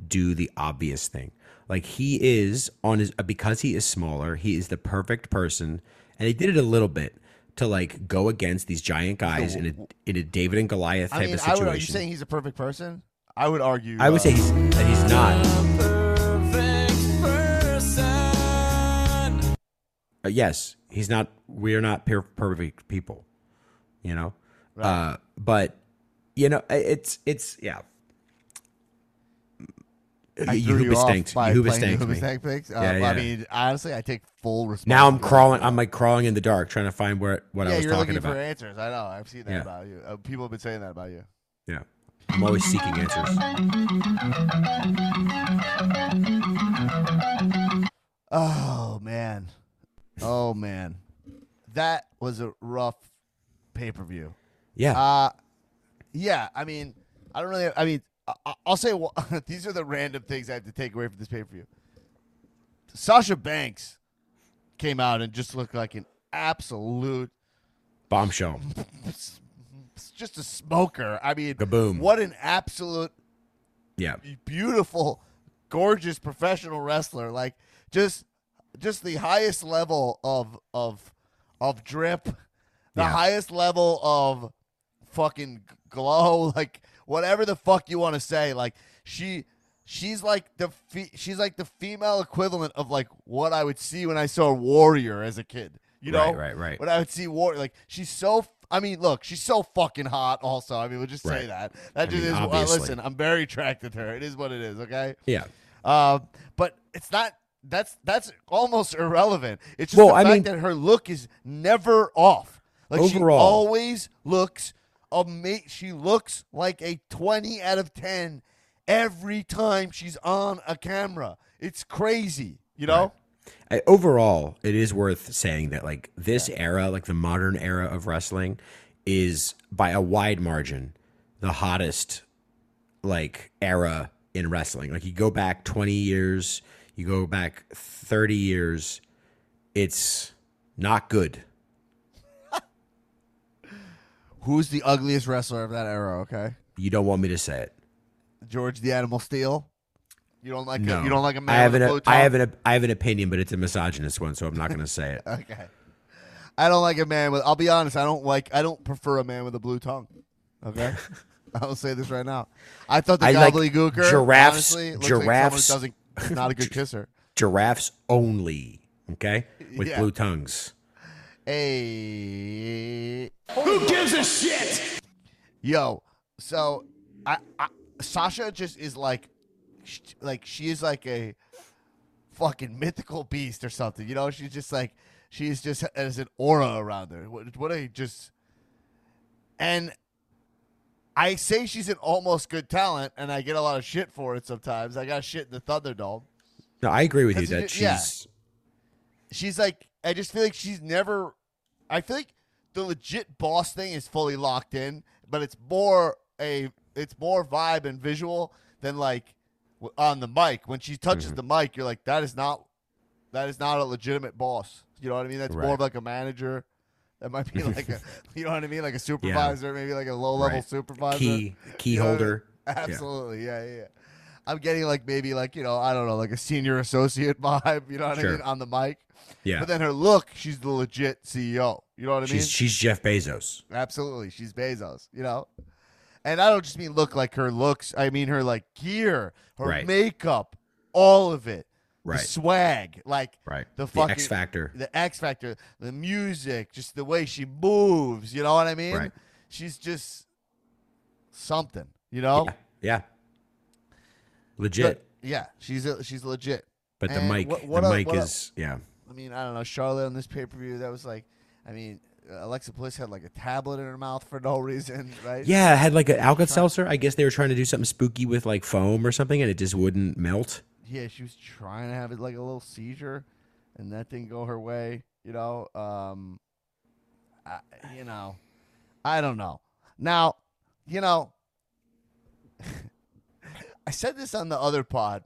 S5: do the obvious thing. Like he is on his because he is smaller, he is the perfect person, and he did it a little bit to like go against these giant guys in a in a David and Goliath
S1: I
S5: type
S1: mean,
S5: of
S1: I would,
S5: situation.
S1: are you saying he's a perfect person? I would argue.
S5: I would
S1: uh,
S5: say he's that he's not. Uh, yes, he's not. We are not per- perfect people, you know. Uh, but you know, it's it's yeah.
S1: I you off
S5: stinks. Yehuba
S1: playing
S5: stinks me.
S1: stank picks. Uh,
S5: Yeah,
S1: I mean, honestly, I take full responsibility.
S5: Now I'm crawling. I'm like crawling in the dark, trying to find where what
S1: yeah,
S5: I was.
S1: Yeah, you're
S5: talking
S1: looking
S5: about.
S1: for answers. I know. I've seen that
S5: Yeah.
S1: about you. Uh, people have been saying that about you.
S5: Yeah, I'm always seeking answers.
S1: Oh man, oh man, that was a rough pay per view.
S5: Yeah.
S1: Uh, yeah. I mean, I don't really. I mean, I'll say well, [laughs] these are the random things I have to take away from this pay per view. Sasha Banks came out and just looked like an absolute,
S5: Bombshell. [laughs]
S1: just a smoker. I mean,
S5: Kaboom.
S1: what an absolute
S5: Yeah.
S1: beautiful, gorgeous professional wrestler. Like just just the highest level of of of drip, the
S5: Yeah.
S1: highest level of fucking glow, [laughs] like whatever the fuck you want to say. Like she she's like the fe- she's like the female equivalent of like what I would see when I saw Warrior as a kid. You know,
S5: Right, right, right.
S1: When I would see Warrior, like she's so. I mean, look, she's so fucking hot. Also, I mean, we'll just say
S5: Right.
S1: that. That
S5: I
S1: just
S5: mean,
S1: is. Uh,
S5: obviously.
S1: listen, I'm very attracted to her. It is what it is. Okay.
S5: Yeah.
S1: Um, but it's not. That's that's almost irrelevant. It's just
S5: Well,
S1: the
S5: I
S1: fact
S5: mean-
S1: that her look is never off. Like she always looks ama- She looks like a twenty out of ten every time she's on a camera. It's crazy. You know.
S5: I, overall, it is worth saying that like this era, like the modern era of wrestling, is by a wide margin the hottest like era in wrestling. Like you go back twenty years, you go back thirty years, it's not good.
S1: Who's the ugliest wrestler of that era? Okay,
S5: You don't want me to say it.
S1: George the Animal Steele. You don't like.
S5: No,
S1: A, you don't like a man
S5: I have
S1: with
S5: an
S1: a blue
S5: I have an I have an opinion, but it's a misogynist one, so I'm not going to say it. [laughs]
S1: Okay. I don't like a man with. I'll be honest. I don't like. I don't prefer a man with a blue tongue. Okay. [laughs] I'll say this right now. I thought the
S5: I like giraffes-
S1: honestly,
S5: giraffes-
S1: Like doesn't not a good [laughs] kisser.
S5: Giraffes only, okay, with
S1: Yeah.
S5: blue tongues.
S1: Hey,
S3: Who gives a shit?
S1: yo. So, I, I Sasha just is like, sh- like she is like a fucking mythical beast or something. You know, she's just like she's just as an aura around her. What, what a just and I say she's an almost good talent, and I get a lot of shit for it sometimes. I got shit in the Thunderdome.
S5: No, I agree with you that
S1: ju- yeah.
S5: she's
S1: She's like, I just feel like she's never. I feel like the legit boss thing is fully locked in, but it's more a, it's more vibe and visual than like on the mic. When she touches
S5: Mm-hmm.
S1: the mic, you're like, that is not, that is not a legitimate boss. You know what I mean? That's more of like a manager. That might be like a, [laughs] you know what I mean, like a supervisor, maybe like a low level
S5: Right.
S1: supervisor.
S5: key key
S1: You know what I mean?
S5: holder.
S1: Absolutely, yeah. yeah, yeah. I'm getting like maybe like you know I don't know like a senior associate [laughs] vibe. You know what I mean on the mic.
S5: Yeah,
S1: But then her look, she's the legit CEO. You know what I mean?
S5: she's she's Jeff Bezos.
S1: Absolutely, she's Bezos. You know, and I don't just mean look like her looks. I mean her like gear, her
S5: Right.
S1: makeup, all of it.
S5: Right.
S1: The swag, like
S5: Right.
S1: the
S5: The
S1: fucking
S5: X Factor.
S1: the X Factor, the music, just the way she moves. You know what I mean?
S5: Right.
S1: She's just something. You know?
S5: Yeah, yeah. Legit,
S1: But, yeah, she's a, she's legit.
S5: but the
S1: And
S5: mic,
S1: what- what
S5: the
S1: el-
S5: mic is yeah.
S1: I mean, I don't know. Charlotte on this pay per view, that was like, I mean, Alexa Bliss had like a tablet in her mouth for no [laughs] reason, right?
S5: Yeah, had like an Alka Seltzer. I guess they were trying to do something spooky with like foam or something, and it just wouldn't melt.
S1: Yeah, she was trying to have it like a little seizure, and that didn't go her way. You know, um, I, you know, I don't know. Now, you know, [laughs] I said this on the other pod,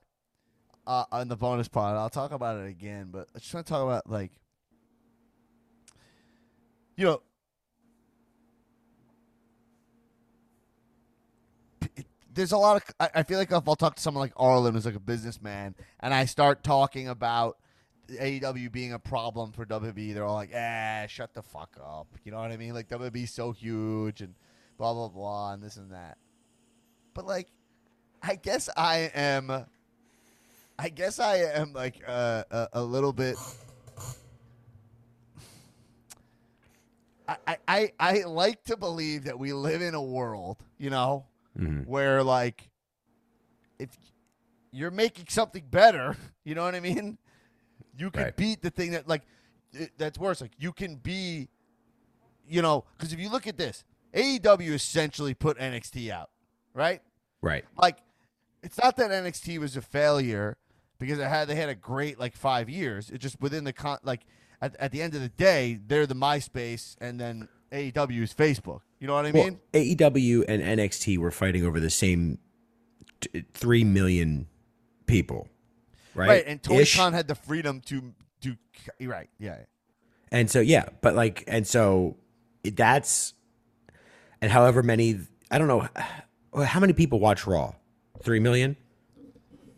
S1: uh, on the bonus pod. I'll talk about it again, but I just want to talk about like, you know, there's a lot of I, I feel like if I'll talk to someone like Arlen who's like a businessman and I start talking about AEW being a problem for WWE, they're all like, "Ah, shut the fuck up." You know what I mean? Like WWE's so huge and blah blah blah and this and that. But like, I guess I am. I guess I am like uh, a, a little bit. I, I, I like to believe that we live in a world, you know,
S5: Mhm.
S1: where like if you're making something better, [laughs] you know what I mean? You can
S5: Right.
S1: beat the thing that like that's worse. Like you can be, you know, because if you look at this, AEW essentially put NXT out, right?
S5: Right.
S1: Like it's not that NXT was a failure because it had they had a great like five years. It just within the con like at, at the end of the day, they're the MySpace, and then AEW is Facebook. You know what I
S5: Well,
S1: mean?
S5: AEW and NXT were fighting over the same t- three million people, right?
S1: Right. And Tony. Khan had the freedom to do. Right. Yeah.
S5: And so yeah, but like, and so that's, and however many, I don't know, [sighs] how many people watch Raw? Three million,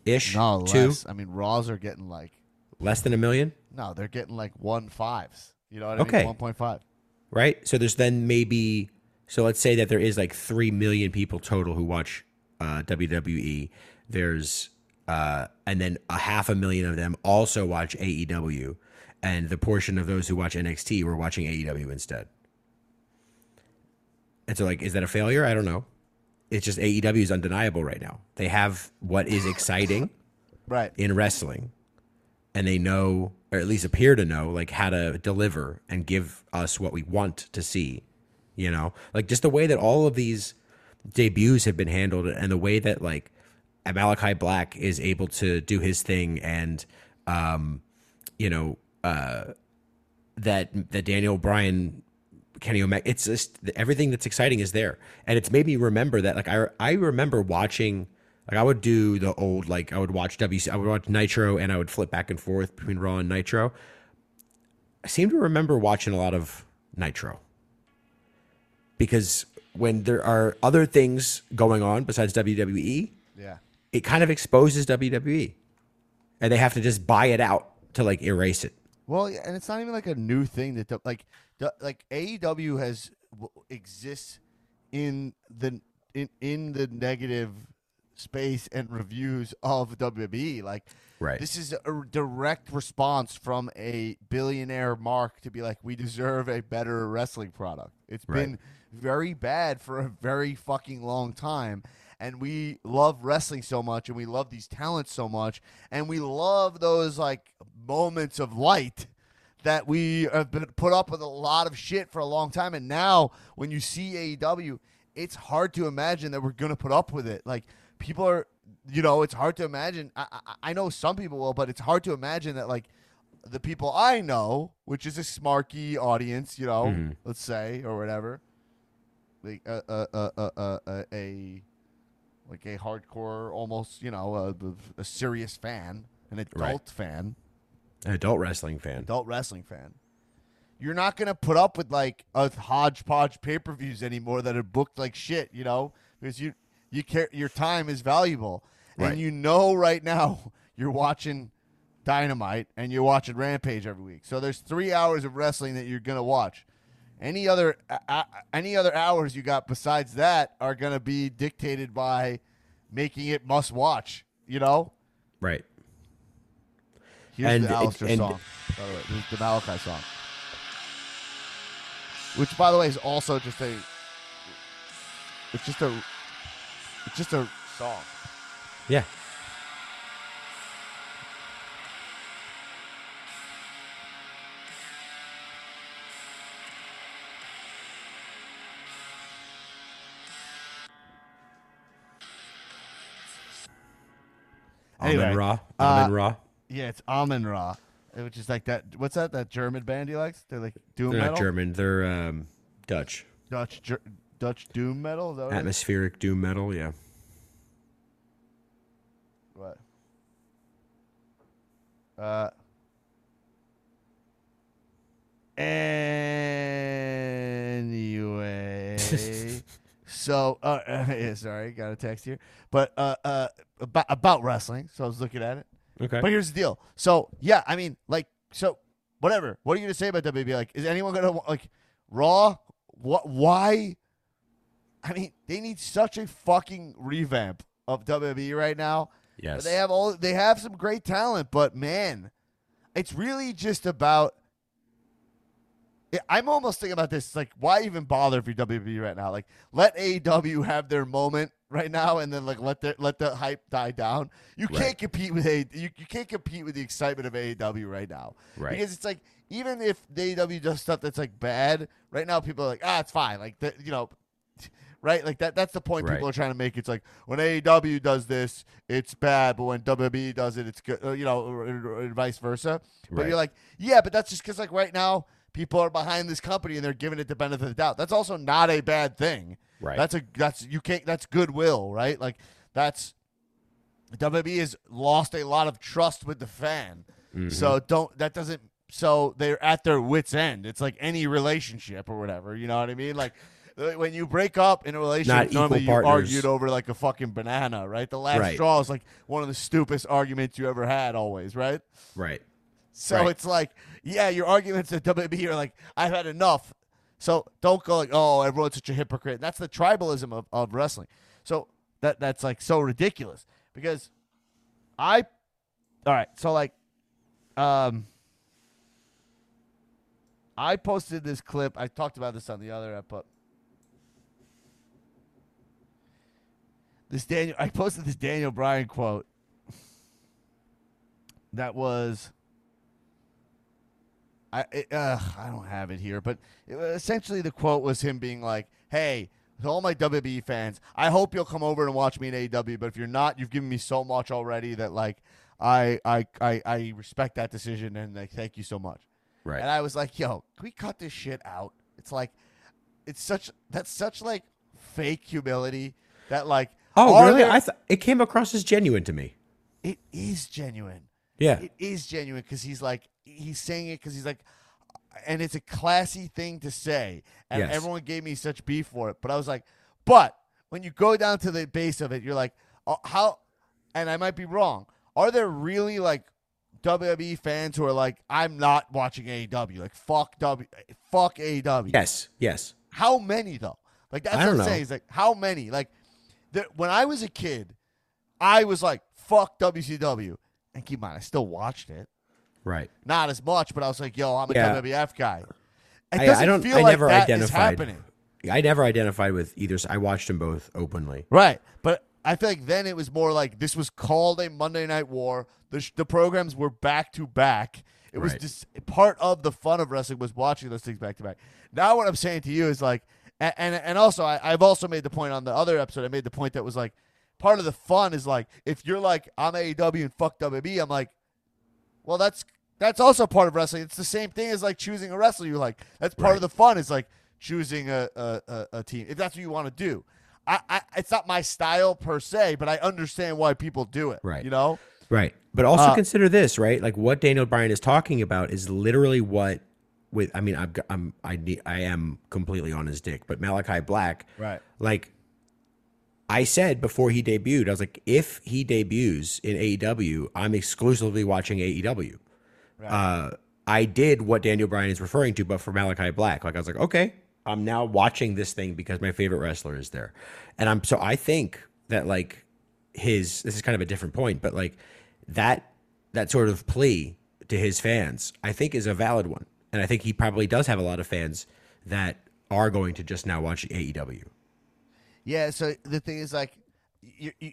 S5: ish,
S1: No,
S5: two.
S1: I mean, Raws are getting like
S5: less than a million,
S1: no, they're getting like one fives. You know what I
S5: Okay.
S1: mean? One point five.
S5: right? So there's then maybe, so let's say that there is like three million people total who watch uh, WWE. There's, uh, and then a half a million of them also watch AEW, and the portion of those who watch NXT were watching AEW instead. And so, like, is that a failure? I don't know. It's just AEW is undeniable right now. They have what is exciting [laughs]
S1: Right.
S5: in wrestling and they know or at least appear to know like how to deliver and give us what we want to see you know like just the way that all of these debuts have been handled and the way that like Malachi Black is able to do his thing and um you know uh that that Daniel Bryan Kenny Omega it's just everything that's exciting is there. And it's made me remember that like I I remember watching like I would do the old like I would watch WC I would watch Nitro and I would flip back and forth between Raw and Nitro. I seem to remember watching a lot of Nitro. Because when there are other things going on besides WWE
S1: Yeah.
S5: it kind of exposes WWE and they have to just buy it out to like erase it.
S1: Well, and it's not even like a new thing that like like AEW has exists in the in in the negative space and reviews of WWE. Like,
S5: Right.
S1: This is a direct response from a billionaire Mark to be like, we deserve a better wrestling product. It's
S5: Right.
S1: been very bad for a very fucking long time. And we love wrestling so much and we love these talents so much. And we love those like moments of light that we have been put up with a lot of shit for a long time. And now when you see AEW, it's hard to imagine that we're going to put up with it. Like people are, you know, it's hard to imagine. I, I, I know some people will, but it's hard to imagine that like the people I know, which is a smarky audience, you know,
S5: Mhm.
S1: let's say or whatever, like a a a a, a, a, a like a hardcore, almost you know, a, a serious fan, an adult
S5: Right.
S1: fan,
S5: an adult wrestling fan
S1: adult wrestling fan. You're not gonna put up with like a hodgepodge pay per views anymore that are booked like shit, you know, because you you care your time is valuable,
S5: Right.
S1: and you know right now [laughs] you're watching Dynamite and you're watching Rampage every week. So there's three hours of wrestling that you're gonna watch. Any other uh, any other hours you got besides that are gonna be dictated by making it must watch. You know.
S5: right
S1: Here's
S5: And
S1: the Aleister
S5: and-
S1: song. By the way, this is the Malachi song. Which, by the way, is also just a. It's just a. It's just a song.
S5: yeah
S1: Anyway,
S5: Amenra
S1: uh,
S5: Amenra
S1: Yeah, it's Amenra, which is like that. What's that? That German band he likes? They're like doom
S5: they're
S1: metal.
S5: not German they're um, Dutch
S1: Dutch Ger- Dutch doom metal. Is that what? it is?
S5: atmospheric doom metal yeah
S1: What? Uh. Anyway, [laughs] so uh, [laughs] yeah, sorry, got a text here, but uh, uh, about about wrestling. So I was looking at it.
S5: Okay
S1: But here's the deal. So yeah, I mean, like, so whatever. What are you gonna say about WWE? Like, is anyone gonna like Raw? What? Why? I mean, they need such a fucking revamp of WWE right now.
S5: yes
S1: They have all. They have some great talent, but man, it's really just about. I- I'm almost thinking about this. Like, why even bother if you're WWE right now? Like, let AEW have their moment right now, and then like let the let the hype die down. You can't compete with a you, you can't compete with the excitement of AEW right now.
S5: Right.
S1: Because it's like even if the AEW does stuff that's like bad right now, people are like, ah, it's fine. Like the, you know, [laughs] right? Like that. That's the point
S5: Right.
S1: people are trying to make. It's like when AEW does this, it's bad, but when WWE does it, it's good. uh, You know, or, or- or vice versa. But
S5: Right.
S1: you're like, yeah, but that's just because like right now people are behind this company and they're giving it the benefit of the doubt. That's also not a bad thing.
S5: Right.
S1: That's a that's you can't that's goodwill, right? Like that's WWE has lost a lot of trust with the fan.
S5: Mm-hmm.
S1: So don't that doesn't so they're at their wits end. It's like any relationship or whatever. You know what I mean? Like uh, when you break up in a relationship, normally you
S5: partners.
S1: argued over like a fucking banana, right? The last
S5: Right.
S1: straw is like one of the stupidest arguments you ever had, always, right?
S5: Right.
S1: So
S5: Right.
S1: it's like, yeah, your arguments at WWE are like, I've had enough. So don't go like, oh, everyone's such a hypocrite. That's the tribalism of, of wrestling. So that that's like so ridiculous because I, all right. So like, um, I posted this clip. I talked about this on the other app, but this Daniel, I posted this Daniel Bryan quote that was I it, uh, I don't have it here, but it, essentially the quote was him being like, "Hey, to all my WWE fans, I hope you'll come over and watch me in AEW. But if you're not, you've given me so much already that like I I I, I respect that decision and like thank you so much."
S5: Right.
S1: And I was like, "Yo, can we cut this shit out?" It's like, it's such that's such like fake humility that like
S5: oh, really?
S1: there-
S5: I thought it came across as genuine to me.
S1: it is genuine.
S5: Yeah.
S1: It is genuine because he's like he's saying it because he's like, and it's a classy thing to say, and
S5: Yes.
S1: everyone gave me such beef for it. But I was like, but when you go down to the base of it, you're like, oh, how? And I might be wrong. Are there really like WWE fans who are like, I'm not watching AEW, like fuck W, fuck AEW?
S5: yes. Yes.
S1: How many though? Like that's
S5: I
S1: what I'm
S5: know.
S1: saying. It's like how many? Like the, when I was a kid, I was like, fuck WCW. And keep in mind, I still watched it.
S5: Right.
S1: Not as much, but I was like, yo, I'm a
S5: Yeah.
S1: WWF guy. It
S5: I, I don't.
S1: feel
S5: I
S1: like
S5: never
S1: that is
S5: identified.
S1: happening.
S5: I never identified with either. I watched them both openly.
S1: Right. But I feel like then it was more like this was called a Monday Night War. The, sh- the programs were back to back. It was
S5: Right.
S1: just part of the fun of wrestling was watching those things back to back. Now what I'm saying to you is like, and and, and also I, I've also made the point on the other episode. I made the point that was like, part of the fun is like if you're like I'm AEW and fuck WB, I'm like, well that's that's also part of wrestling. It's the same thing as like choosing a wrestler you like. That's part of the fun. Is like choosing a a, a, team if that's what you want to do. I, I it's not my style per se, but I understand why people do it.
S5: Right.
S1: You know.
S5: Right. But also
S1: Uh,
S5: consider this, right? Like what Daniel Bryan is talking about is literally what with I mean I've got, I'm I ne- I am completely on his dick, but Malachi Black
S1: Right.
S5: like I said before he debuted, I was like if he debuts in AEW, I'm exclusively watching AEW. Uh I did what Daniel Bryan is referring to, but for Malachi Black. Like I was like, okay, I'm now watching this thing because my favorite wrestler is there. And I'm so I think that like his this is kind of a different point, but like that that sort of plea to his fans, I think is a valid one. And I think he probably does have a lot of fans that are going to just now watch AEW.
S1: Yeah. So the thing is, like, you, you,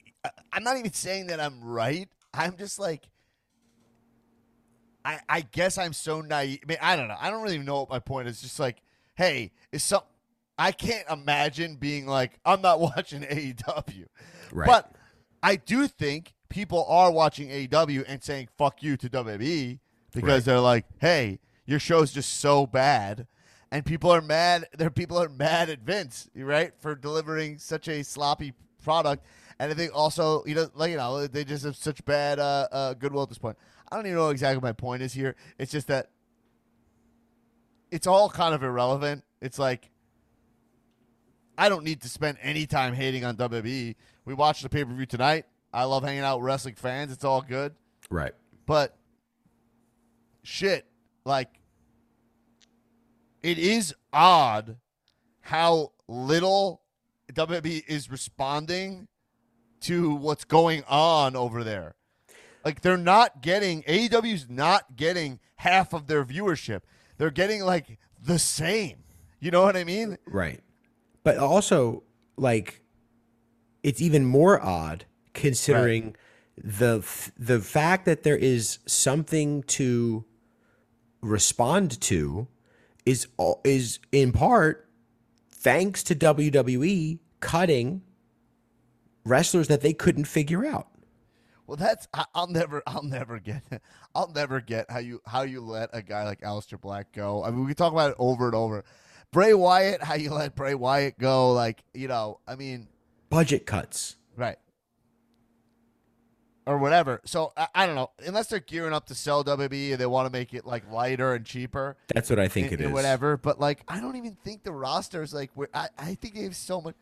S1: I'm not even saying that I'm right. I'm just like, I, I guess I'm so naive. I, mean, I don't know. I don't really know what my point is. Just like, hey, is some. I can't imagine being like, I'm not [laughs] watching AEW.
S5: Right.
S1: But I do think people are watching AEW and saying "fuck you" to WWE because
S5: Right.
S1: they're like, "Hey, your show's just so bad," and people are mad. [laughs] There, people are mad at Vince, right, for delivering such a sloppy product. And I think also, you know, like you know, they just have such bad uh, uh, goodwill at this point. I don't even know exactly what my point is here. It's just that it's all kind of irrelevant. It's like I don't need to spend any time hating on WWE. We watched the pay per view tonight. I love hanging out with wrestling fans. It's all good.
S5: Right.
S1: But shit, like it is odd how little WWE is responding to what's going on over there. Like they're not getting AEW's not getting half of their viewership. They're getting like the same. You know what I mean?
S5: Right. But also, like, it's even more odd considering the f- the fact that there is something to respond to is all- is in part thanks to WWE cutting wrestlers that they couldn't figure out.
S1: Well, that's I, I'll never I'll never get [laughs] I'll never get how you how you let a guy like Aleister Black go. I mean, we can talk about it over and over. Bray Wyatt, how you let Bray Wyatt go? Like you know, I mean,
S5: Budget cuts.
S1: right or whatever. So I, I don't know. Unless they're gearing up to sell WWE and they want to make it like lighter and cheaper.
S5: That's what I think
S1: and,
S5: it is.
S1: whatever. But like, I don't even think the roster is like. Where, I I think they have so much.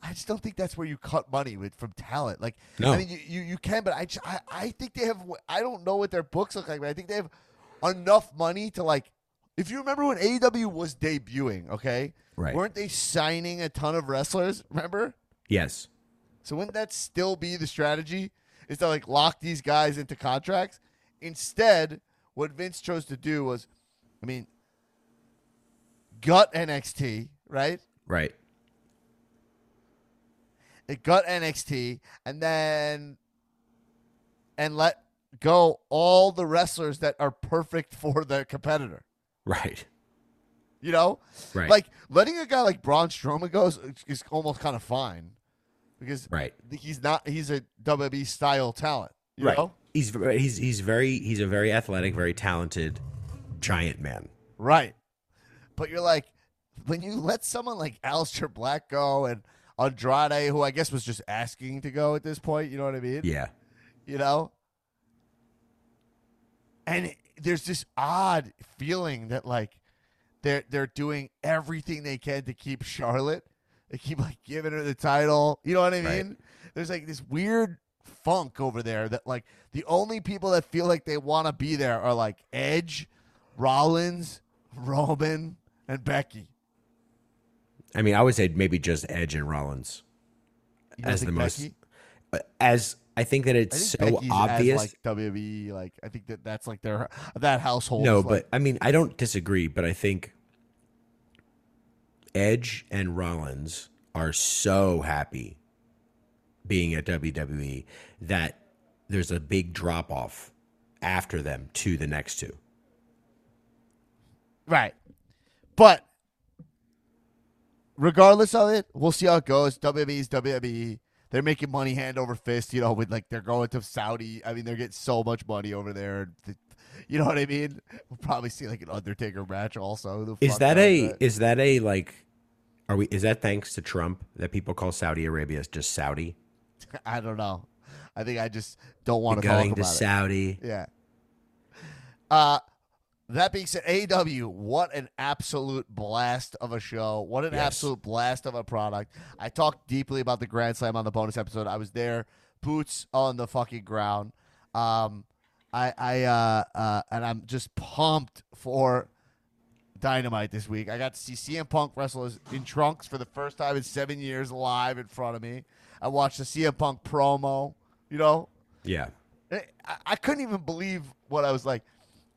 S1: I just don't think that's where you cut money with from talent. Like,
S5: No.
S1: I mean, you, you, you can, but I, I I think they have. I don't know what their books look like, but I think they have enough money to like. If you remember when AEW was debuting, okay,
S5: Right.
S1: Weren't they signing a ton of wrestlers? Remember?
S5: Yes.
S1: So wouldn't that still be the strategy? Is to like lock these guys into contracts? Instead, what Vince chose to do was, I mean, gut NXT, right?
S5: Right.
S1: It gut NXT, and then and let go all the wrestlers that are perfect for the competitor.
S5: Right.
S1: You know,
S5: Right.
S1: like letting a guy like Braun Strowman go is, is almost kind of fine because
S5: Right.
S1: he's not he's a WWE style talent. You
S5: right.
S1: know?
S5: He's he's he's very he's a very athletic, very talented giant man.
S1: Right. But you're like, when you let someone like Aleister Black go and Andrade, who I guess was just asking to go at this point, you know what I mean?
S5: Yeah.
S1: You know? And there's this odd feeling that like they're they're doing everything they can to keep Charlotte. They keep like giving her the title. You know what I
S5: Right.
S1: mean? There's like this weird funk over there that like the only people that feel like they want to be there are like Edge, Rollins, Roman, and Becky.
S5: I mean, I would say maybe just Edge and Rollins as the
S1: think
S5: most
S1: uh,
S5: as I think that it's
S1: think
S5: so
S1: Becky's
S5: obvious.
S1: as like WWE. Like I think that that's like their that household.
S5: no,
S1: like,
S5: but I mean, I don't disagree, but I think Edge and Rollins are so happy being at WWE that there's a big drop off after them to the next two.
S1: Right. But regardless of it, we'll see how it goes. WWE's WWE. They're making money hand over fist, you know, with like they're going to Saudi. I mean, they're getting so much money over there. You know what I mean? We'll probably see like an Undertaker match also. The
S5: Is that a
S1: that?
S5: is that a like are we is that thanks to Trump that people call Saudi Arabia just Saudi? [laughs]
S1: I don't know. I think I just don't want
S5: We're
S1: to talk
S5: going
S1: about
S5: to
S1: it.
S5: Saudi.
S1: Yeah. Uh that being said, AEW, what an absolute blast of a show. What an
S5: Yes.
S1: absolute blast of a product. I talked deeply about the Grand Slam on the bonus episode. I was there, boots on the fucking ground. Um I I uh uh and I'm just pumped for Dynamite this week. I got to see CM Punk wrestlers in trunks for the first time in seven years live in front of me. I watched the CM Punk promo, you know,
S5: Yeah.
S1: I, I couldn't even believe what I was like.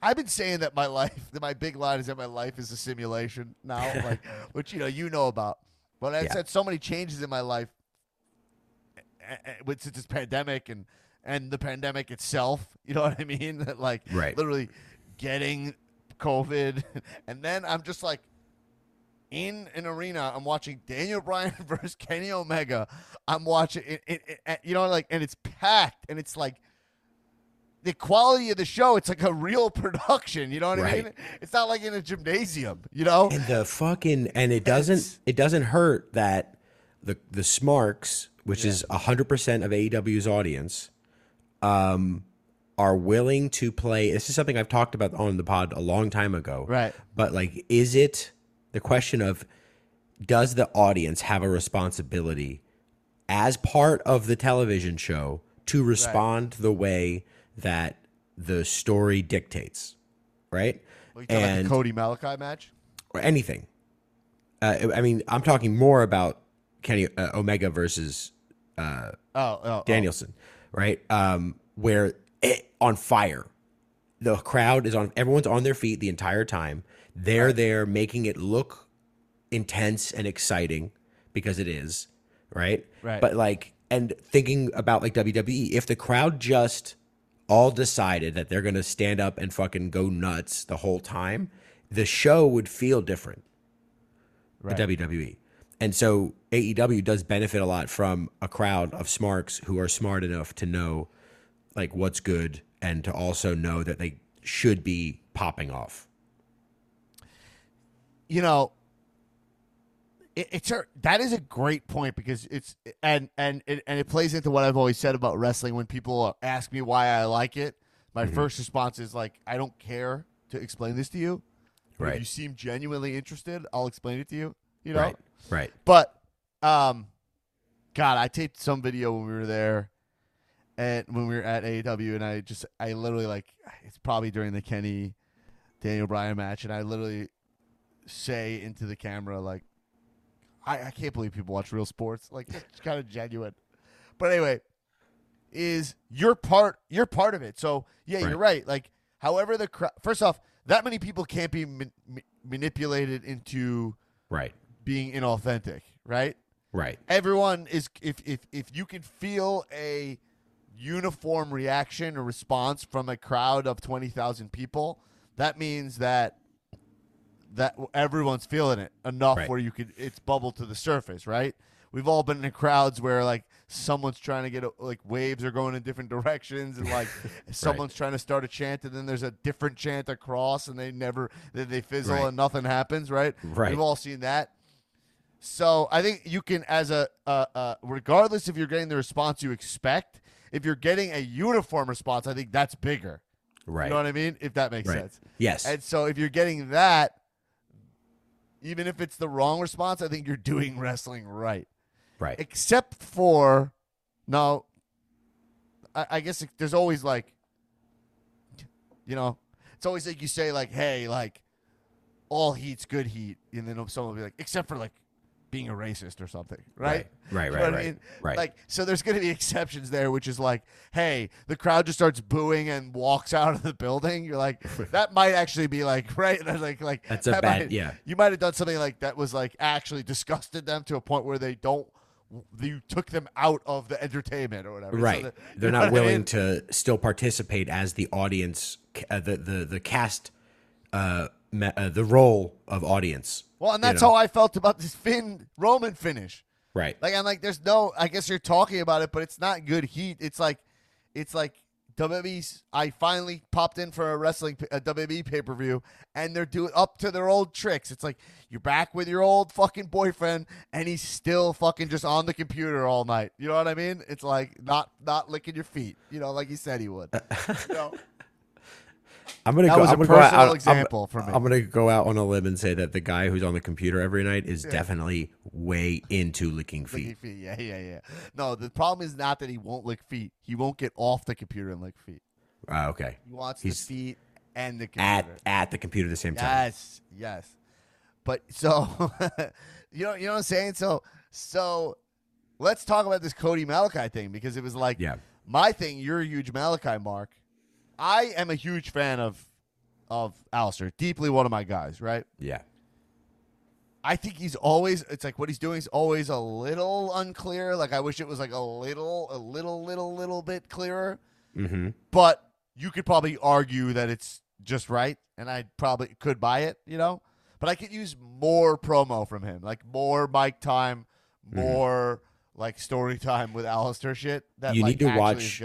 S1: I've been saying that my [laughs] life, that my big line is that my life is a simulation now, [laughs] like, which you know you know about. But I've
S5: Yeah.
S1: had so many changes in my life eh, eh, with since this pandemic and and the pandemic itself. [laughs] You know what I mean? That like
S5: Right.
S1: literally getting COVID, [laughs] and then I'm just like in an arena. I'm watching Daniel Bryan [laughs] versus Kenny Omega. I'm watching it, it, it- you know, like, and it's packed, and it's like the quality of the show. It's like a real [laughs] production. You know what I mean? It's not like in a gymnasium. You know?
S5: And the fucking and it doesn't
S1: It's-
S5: it doesn't hurt that the the Smarks, which is hundred percent of AEW's audience, um, are willing to play. This is something I've talked about on the pod a long time ago.
S1: Right.
S5: But like, is it the question of does the audience have a responsibility as part of the television show to respond the way that the story dictates? Right.
S1: Well, about the Cody Malachi match?
S5: or anything. Uh, I mean, I'm talking more about Kenny uh, Omega versus
S1: Oh, oh, oh.
S5: Danielson, right? Um, where Eh, on fire, the crowd is on. Everyone's on their feet the entire time. They're there making it look intense and exciting because it is, right?
S1: Right.
S5: But like, and thinking about like WWE, if the crowd just all decided that they're gonna stand up and fucking go nuts the whole time, the show would feel different.
S1: Right.
S5: The WWE. And so AEW does benefit a lot from a crowd of smarks who are smart enough to know like what's good and to also know that they should be popping off.
S1: you know, it, it's a, that is a great point because it's and and it, and it plays into what I've always said about wrestling. When people ask me why I like it, my
S5: Mm-hmm.
S1: first response is like, I don't care to explain this to you.
S5: Right.
S1: If you seem genuinely interested, I'll explain it to you. You know.
S5: Right. Right.
S1: But, um, God, I taped some video when we were there, and when we were at AEW, and I just, I literally like, it's probably during the Kenny Daniel Bryan match, and I literally say into the camera like, I, I can't believe people watch real sports. Like, it's kind of genuine. But anyway, is you're part you're part of it. So yeah, you're right. Like, however the crowd. First off, that many people can't be man- ma- manipulated into
S5: Right.
S1: being inauthentic, right?
S5: Right.
S1: Everyone is if if if you can feel a uniform reaction or response from a crowd of 20,000 people, that means that that everyone's feeling it enough
S5: Right.
S1: where you could it's bubbled to the surface, right? We've all been in crowds where like someone's trying to get a, like waves are going in different directions and like [laughs] someone's trying to start a chant and then there's a different chant across and they never they, they fizzle
S5: Right.
S1: and nothing happens, right?
S5: Right.
S1: We've all seen that. So I think you can, as a, uh, uh, regardless if you're getting the response you expect, if you're getting a uniform response, I think that's bigger.
S5: Right.
S1: You know what I mean? If that makes
S5: Right.
S1: sense.
S5: Yes.
S1: And so if you're getting that, even if it's the wrong response, I think you're doing [laughs] wrestling right.
S5: right.
S1: Except for, no, I, I guess there's always like, you know, it's always like you say like, hey, like, all heat's good heat, and then someone will be like, except for like being a racist or something, right?
S5: Right, right,
S1: know
S5: right,
S1: I mean?
S5: right.
S1: Like, so there's going to be exceptions there, which is like, hey, the crowd just starts booing and walks out of the building. You're like, [laughs] that might actually be like, right? That's [laughs] like, like
S5: That's a
S1: that
S5: bad-
S1: might-
S5: yeah.
S1: You might have done something like that was like actually disgusted them to a point where they don't. You took them out of the entertainment or whatever. So
S5: Right.
S1: that-
S5: They're not
S1: I
S5: willing
S1: mean?
S5: to still participate as the audience, uh, the the the cast, uh, me- uh, the role of audience.
S1: Well, and
S5: you
S1: that's
S5: know?
S1: how I felt about this Finn Roman finish.
S5: Right.
S1: Like I'm like, there's no. I guess you're talking about it, but it's not good heat. It's like, it's like WWE's. I finally popped in for a wrestling a WWE pay per view, and they're doing up to their old tricks. It's like you're back with your old fucking boyfriend, and he's still fucking just on the computer all night. You know what I mean? It's like not not licking your feet. You know, like he said he would. [laughs] you know?
S5: I'm gonna
S1: That
S5: go.
S1: was a
S5: I'm gonna go out-
S1: personal
S5: I'm-
S1: example for me.
S5: I'm gonna go out on a limb and say that the guy who's on the computer every night is definitely way into licking feet.
S1: Licking feet. Yeah, yeah, yeah. No, the problem is not that he won't lick feet. He won't get off the computer and lick feet.
S5: Ah, okay.
S1: He wants
S5: He's
S1: the feet and the
S5: At at the computer at the same time.
S1: Yes, yes. But so [laughs] you know, you know what I'm saying. So, so let's talk about this Cody Malachi thing because it was like
S5: Yeah.
S1: my thing. You're a huge Malachi mark. I am a huge fan of of Aleister. Deeply one of my guys. Right.
S5: Yeah.
S1: I think he's always. It's like what he's doing is always a little unclear. Like I wish it was like a little, a little, little, little bit clearer.
S5: Mm-hmm.
S1: But you could probably argue that it's just right, and I probably could buy it. You know, but I could use more promo from him, like more mic time,
S5: Mm-hmm.
S1: more like story time with Aleister shit. That
S5: You
S1: like,
S5: need to watch-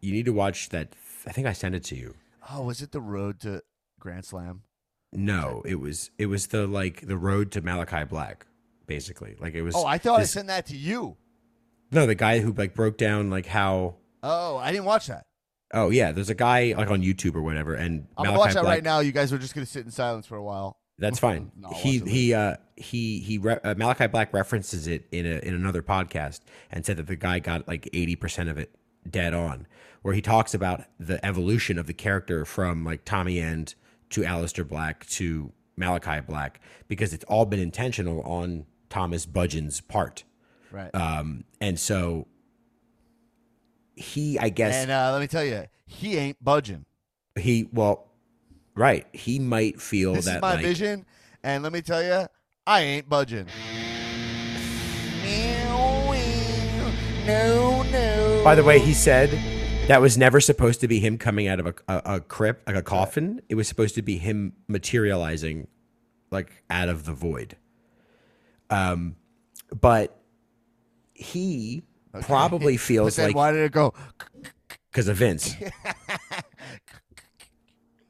S5: You need to watch that. I think I sent it to you.
S1: Oh, was it the road to Grand Slam?
S5: No, it was it was the like the road to Malachi Black, basically. Like it was.
S1: Oh, I thought
S5: this-
S1: I sent that to you.
S5: no the guy who like broke down like how.
S1: Oh, I didn't watch that.
S5: Oh yeah, there's a guy like on YouTube or whatever, and
S1: I'm
S5: Malachi
S1: gonna watch that
S5: Black,
S1: right now. You guys are just gonna sit in silence for a while.
S5: That's fine. [laughs]
S1: No,
S5: he he uh he he re- uh, Malachi Black references it in a in another podcast and said that the guy got like eighty percent of it dead on, where he talks about the evolution of the character from like Tommy End to Aleister Black to Malachi Black because it's all been intentional on Thomas Budgen's part,
S1: Right.
S5: um, and so he I guess
S1: and uh, let me tell you, he ain't budging.
S5: he well right he might feel
S1: This
S5: that
S1: is my
S5: like,
S1: vision, and let me tell you, I ain't budging. No, no.
S5: By the way, he said that was never supposed to be him coming out of a, a, a crypt, like a coffin. It was supposed to be him materializing, like out of the void. Um, but he probably [laughs]
S1: But
S5: feels like
S1: why did it go?
S5: because of Vince. [laughs]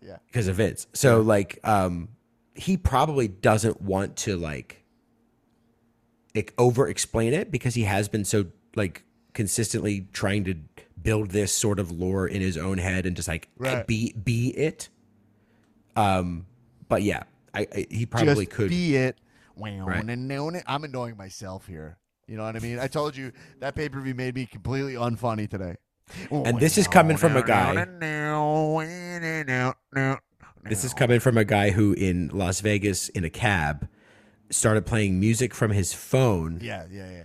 S1: Yeah.
S5: Because of Vince. So like um he probably doesn't want to like over explain it because he has been so like consistently trying to build this sort of lore in his own head and just like
S1: Right.
S5: be be it. Um but yeah, I, I he probably
S1: Just
S5: could
S1: be it.
S5: Right.
S1: I'm annoying myself here. You know what I mean? I told you that pay per view made me completely unfunny today.
S5: And this is coming from a guy- This is coming from a guy who in Las Vegas in a cab started playing music from his phone
S1: Yeah, yeah, yeah.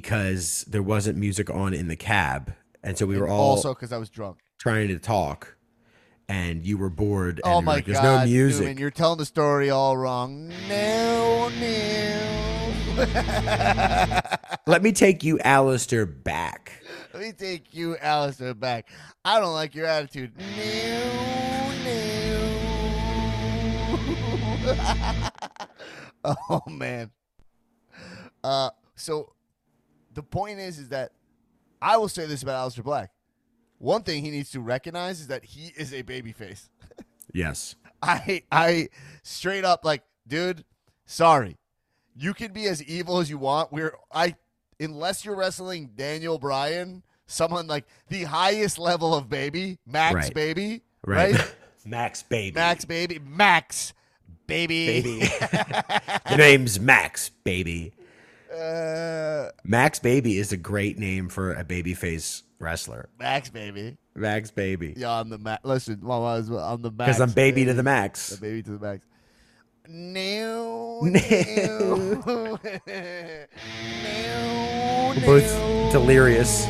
S5: Because there wasn't music on in the cab. And so we were all
S1: also because I was drunk.
S5: trying to talk and you were bored and
S1: Oh my
S5: like, there's
S1: god,
S5: no music.
S1: Newman, you're telling the story all wrong. No, no. [laughs]
S5: Let me take you, Alistair, back.
S1: Let me take you, Alistair, back. I don't like your attitude. No, no. [laughs] oh man. Uh, so the point is, is that I will say this about Aleister Black. One thing he needs to recognize is that he is a babyface. [laughs]
S5: Yes.
S1: I I straight up like, dude, sorry. You can be as evil as you want. We're I unless you're wrestling Daniel Bryan, someone like the highest level of baby, Max
S5: Right.
S1: baby,
S5: Right.
S1: right? [laughs]
S5: Max Baby.
S1: Max baby, Max baby.
S5: Baby. [laughs] the name's Max Baby.
S1: Uh,
S5: Max Baby is a great name for a babyface wrestler.
S1: Max baby.
S5: Max Baby.
S1: Yeah, I'm the Max. Listen, was, I'm the Max.
S5: Because I'm baby to the
S1: The
S5: max.
S1: baby to the max. No,
S5: No.
S1: no, no,
S5: We're both delirious.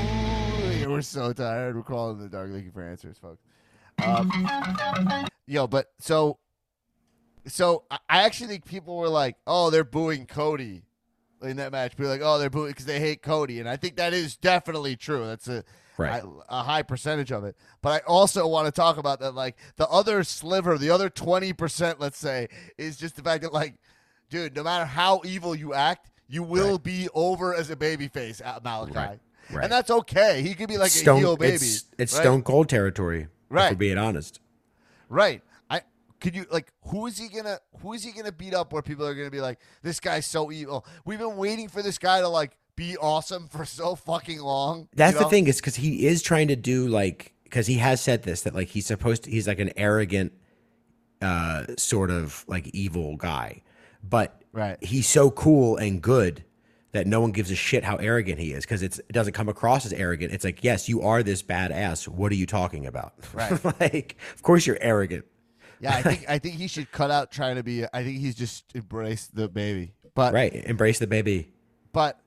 S1: We're so tired. We're crawling in the dark looking for answers, folks. Um, yo, but so, so I actually think people were like, "Oh, they're booing Cody in that match." Be like, "Oh, they're booing because they hate Cody," and I think that is definitely true. That's a
S5: Right.
S1: a, a high percentage of it. But I also want to talk about that, like the other sliver, the other twenty percent, let's say, is just the fact that, like, dude, no matter how evil you act, you will be over as a babyface at Malachi.
S5: Right. Right.
S1: And that's okay. He could be like
S5: Stone,
S1: a heel baby.
S5: It's, it's
S1: right?
S5: Stone Cold territory. If
S1: Right.
S5: we're being honest.
S1: Right. Could you like who is he gonna who is he gonna beat up where people are gonna be like, this guy's so evil. We've been waiting for this guy to like be awesome for so fucking long.
S5: That's
S1: you
S5: the thing is because he is trying to do like because he has said this that like he's supposed to he's like an arrogant uh sort of like evil guy but
S1: Right.
S5: he's so cool and good that no one gives a shit how arrogant he is because it doesn't come across as arrogant it's like yes you are this badass what are you talking about [laughs]
S1: Right.
S5: like of course you're arrogant
S1: Yeah, I think I think he should cut out trying to be I think he's just embraced the baby. But
S5: right embrace the baby
S1: but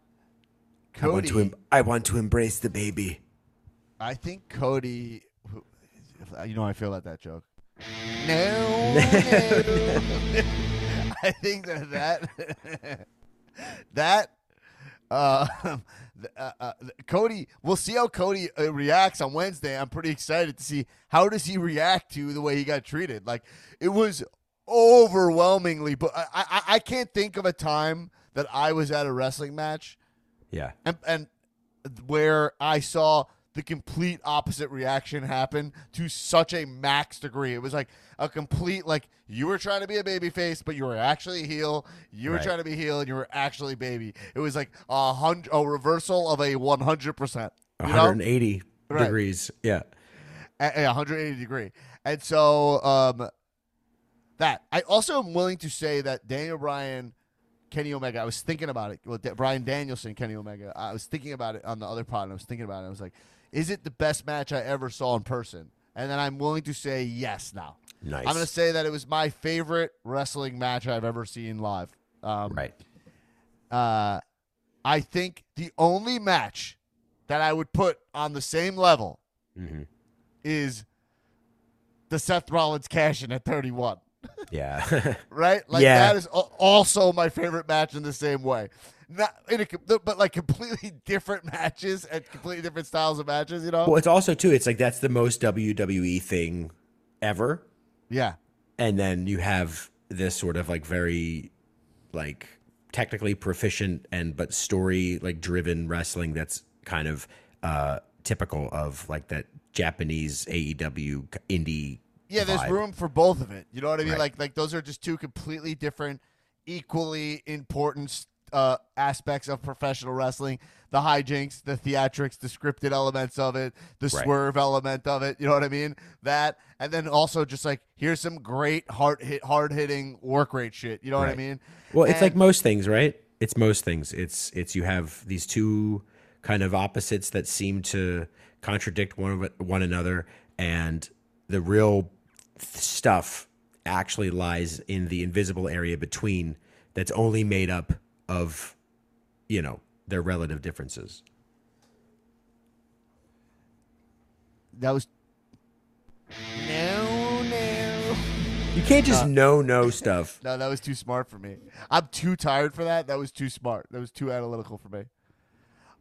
S5: I want
S1: Cody
S5: to em- I want to embrace the baby
S1: I think Cody. You know I feel about that joke. [laughs] No, no. [laughs] I think that that [laughs] that uh, uh, uh, Cody. We'll see how Cody uh, reacts on Wednesday. I'm pretty excited to see how does he react to the way he got treated. Like it was overwhelmingly, but I I, I can't think of a time that I was at a wrestling match
S5: yeah
S1: and, and where I saw the complete opposite reaction happen to such a max degree. It was like a complete like you were trying to be a baby face, but you were actually a heel. You were
S5: Right.
S1: trying to be heel, and you were actually baby. It was like a hundred, a reversal of a one hundred percent. Know,
S5: 180
S1: Right.
S5: degrees yeah
S1: a, a 180 degree. And so um that I also am willing to say that Daniel Bryan, Kenny Omega. I was thinking about it. Well, Bryan Danielson, Kenny Omega. I was thinking about it on the other pod. And I was thinking about it. I was like, is it the best match I ever saw in person? And then I'm willing to say yes now.
S5: nice
S1: I'm going to say that it was my favorite wrestling match I've ever seen live. Um,
S5: right
S1: uh, I think the only match that I would put on the same level
S5: hmm
S1: is the Seth Rollins cash in at 31.
S5: yeah [laughs]
S1: Right? Like
S5: Yeah.
S1: that is also my favorite match in the same way. Not in a, but like completely [laughs] different matches and completely different styles of matches, you know?
S5: Well, it's also too. It's like that's the most WWE thing ever,
S1: Yeah.
S5: and then you have this sort of like very like technically proficient and but story like driven wrestling that's kind of uh typical of like that Japanese AEW indie.
S1: Yeah, there's
S5: vibe.
S1: room for both of it. You know what I mean?
S5: Right.
S1: Like like those are just two completely different, equally important uh, aspects of professional wrestling. The hijinks, the theatrics, the scripted elements of it, the
S5: Right.
S1: swerve element of it. You know what I mean? That and then also just like here's some great hard hit hard hitting work rate shit. You know what I mean?
S5: Well, it's
S1: And-
S5: like most things, right? It's most things. It's it's you have these two kind of opposites that seem to contradict one of one another, and the real stuff actually lies in the invisible area between. That's only made up of, you know, their relative differences.
S1: that was no no.
S5: You can't
S1: Uh,
S5: just know no stuff. [laughs]
S1: No, that was too smart for me. I'm too tired for that. That was too smart. That was too analytical for me.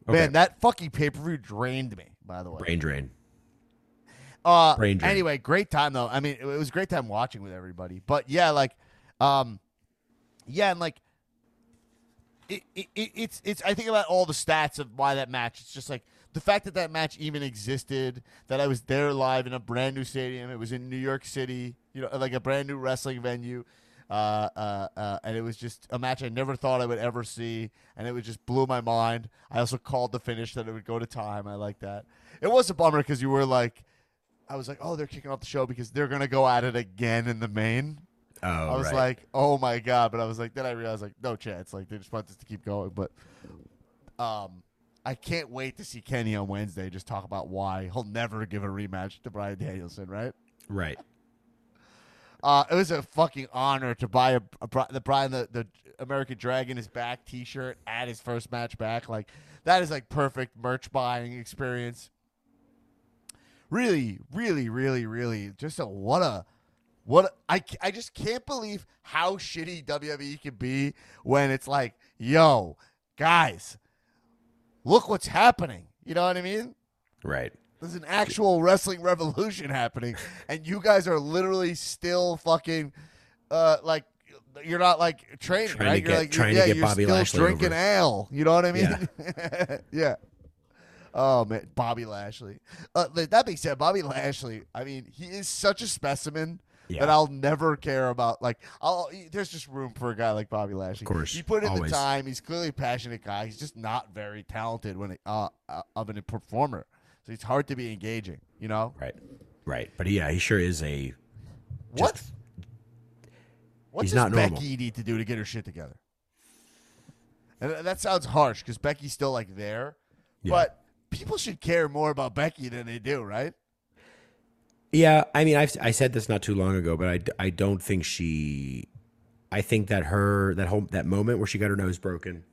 S5: Okay.
S1: Man, that fucking pay per view drained me. By the way,
S5: Brain drain.
S1: uh,
S5: brain drain.
S1: anyway, great time though. I mean, it was a great time watching with everybody. But yeah, like, um, yeah, and like, it, it, it, it's it's. I think about all the stats of why that match. It's just like the fact that that match even existed. That I was there live in a brand new stadium. It was in New York City. You know, like a brand new wrestling venue. Uh, uh, uh, and it was just a match I never thought I would ever see, and it was just blew my mind. I also called the finish that it would go to time. I like that. It was a bummer because you were like, I was like, oh, they're kicking off the show because they're gonna go at it again in the main.
S5: Oh,
S1: I was
S5: right.
S1: like, oh my god, but I was like, then I realized like, no chance. Like they just want this to keep going, but um. I can't wait to see Kenny on Wednesday. Just talk about why he'll never give a rematch to Bryan Danielson, right?
S5: right.
S1: Uh, it was a fucking honor to buy a, a the Bryan the, the American Dragon is back T-shirt at his first match back. Like that is like perfect merch buying experience. Really, really, really, really, just a what a what I I just can't believe how shitty WWE can be when it's like, yo, guys, look what's happening. You know what I mean?
S5: Right.
S1: There's an actual wrestling revolution happening, and you guys are literally still fucking, uh, like you're not like training,
S5: Trying to
S1: right?
S5: get-
S1: you're like,
S5: trying to get
S1: you're
S5: Bobby
S1: still
S5: Lashley
S1: drinking
S5: over.
S1: ale. You know what I mean? Yeah. [laughs] yeah. Oh man, Bobby Lashley. Uh, that being said, Bobby Lashley. I mean, he is such a specimen.
S5: Yeah.
S1: That I'll never care about. Like, I'll. There's just room for a guy like Bobby Lashley.
S5: Of course,
S1: he put in
S5: always.
S1: the time. He's clearly a passionate guy. He's just not very talented when it, uh, uh, of a performer. So it's hard to be engaging. You know
S5: Right. Right. But yeah, he sure is a
S1: what?
S5: Just-
S1: What
S5: he's
S1: does
S5: not normal.
S1: Becky need to do to get her shit together? And that sounds harsh because Becky's still like there,
S5: Yeah.
S1: but people should care more about Becky than they do, right?
S5: Yeah, I mean, I've, I said this not too long ago, but I, I don't think she. I think that her that whole that moment where she got her nose broken,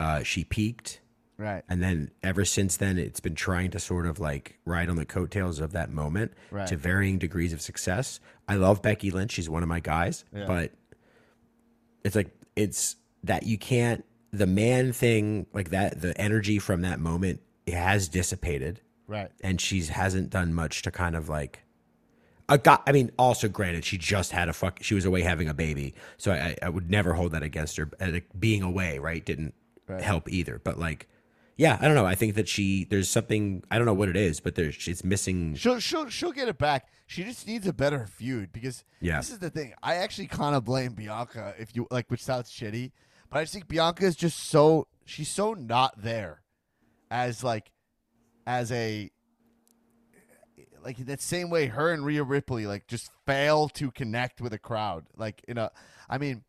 S5: uh, she peaked,
S1: Right.
S5: and then ever since then, it's been trying to sort of like ride on the coattails of that moment
S1: Right.
S5: to varying degrees of success. I love Becky Lynch; she's one of my guys,
S1: Yeah.
S5: but it's like it's that you can't the man thing like that. The energy from that moment it has dissipated
S1: Right.
S5: and she hasn't done much to kind of like I got I mean also granted she just had a fuck she was away having a baby so I, I would never hold that against her uh, like, being away right didn't
S1: Right.
S5: help either but like yeah I don't know I think that she there's something I don't know what it is but there's it's missing
S1: She'll she'll she'll get it back. She just needs a better feud because
S5: Yeah.
S1: this is the thing. I actually kind of blame Bianca if you like, which sounds shitty, but I just think Bianca is just so she's so not there as like as a like in that same way her and Rhea Ripley like just fail to connect with a crowd. Like in a, I mean.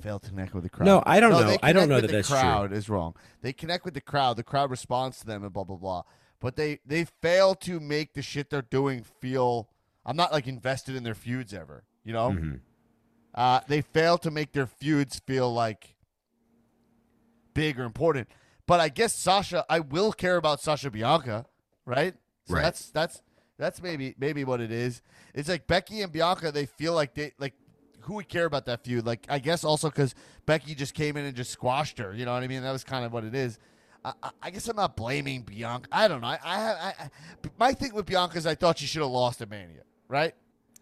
S1: Fail to connect with the crowd.
S5: No, I don't know. I don't know that
S1: the
S5: that's true.
S1: is wrong. They connect with the crowd. The crowd responds to them and blah blah blah. But they they fail to make the shit they're doing feel. I'm not like invested in their feuds ever. You know.
S5: Mm-hmm.
S1: Uh, they fail to make their feuds feel like big or important. But I guess Sasha, I will care about Sasha Bianca, right? So
S5: Right.
S1: that's that's that's maybe maybe what it is. It's like Becky and Bianca. They feel like they like who would care about that feud? Like I guess also because Becky just came in and just squashed her. You know what I mean? That was kind of what it is. I, I- guess I'm not blaming Bianca. I don't know. I, I, I, I my thing with Bianca is I thought she should have lost at Mania, right?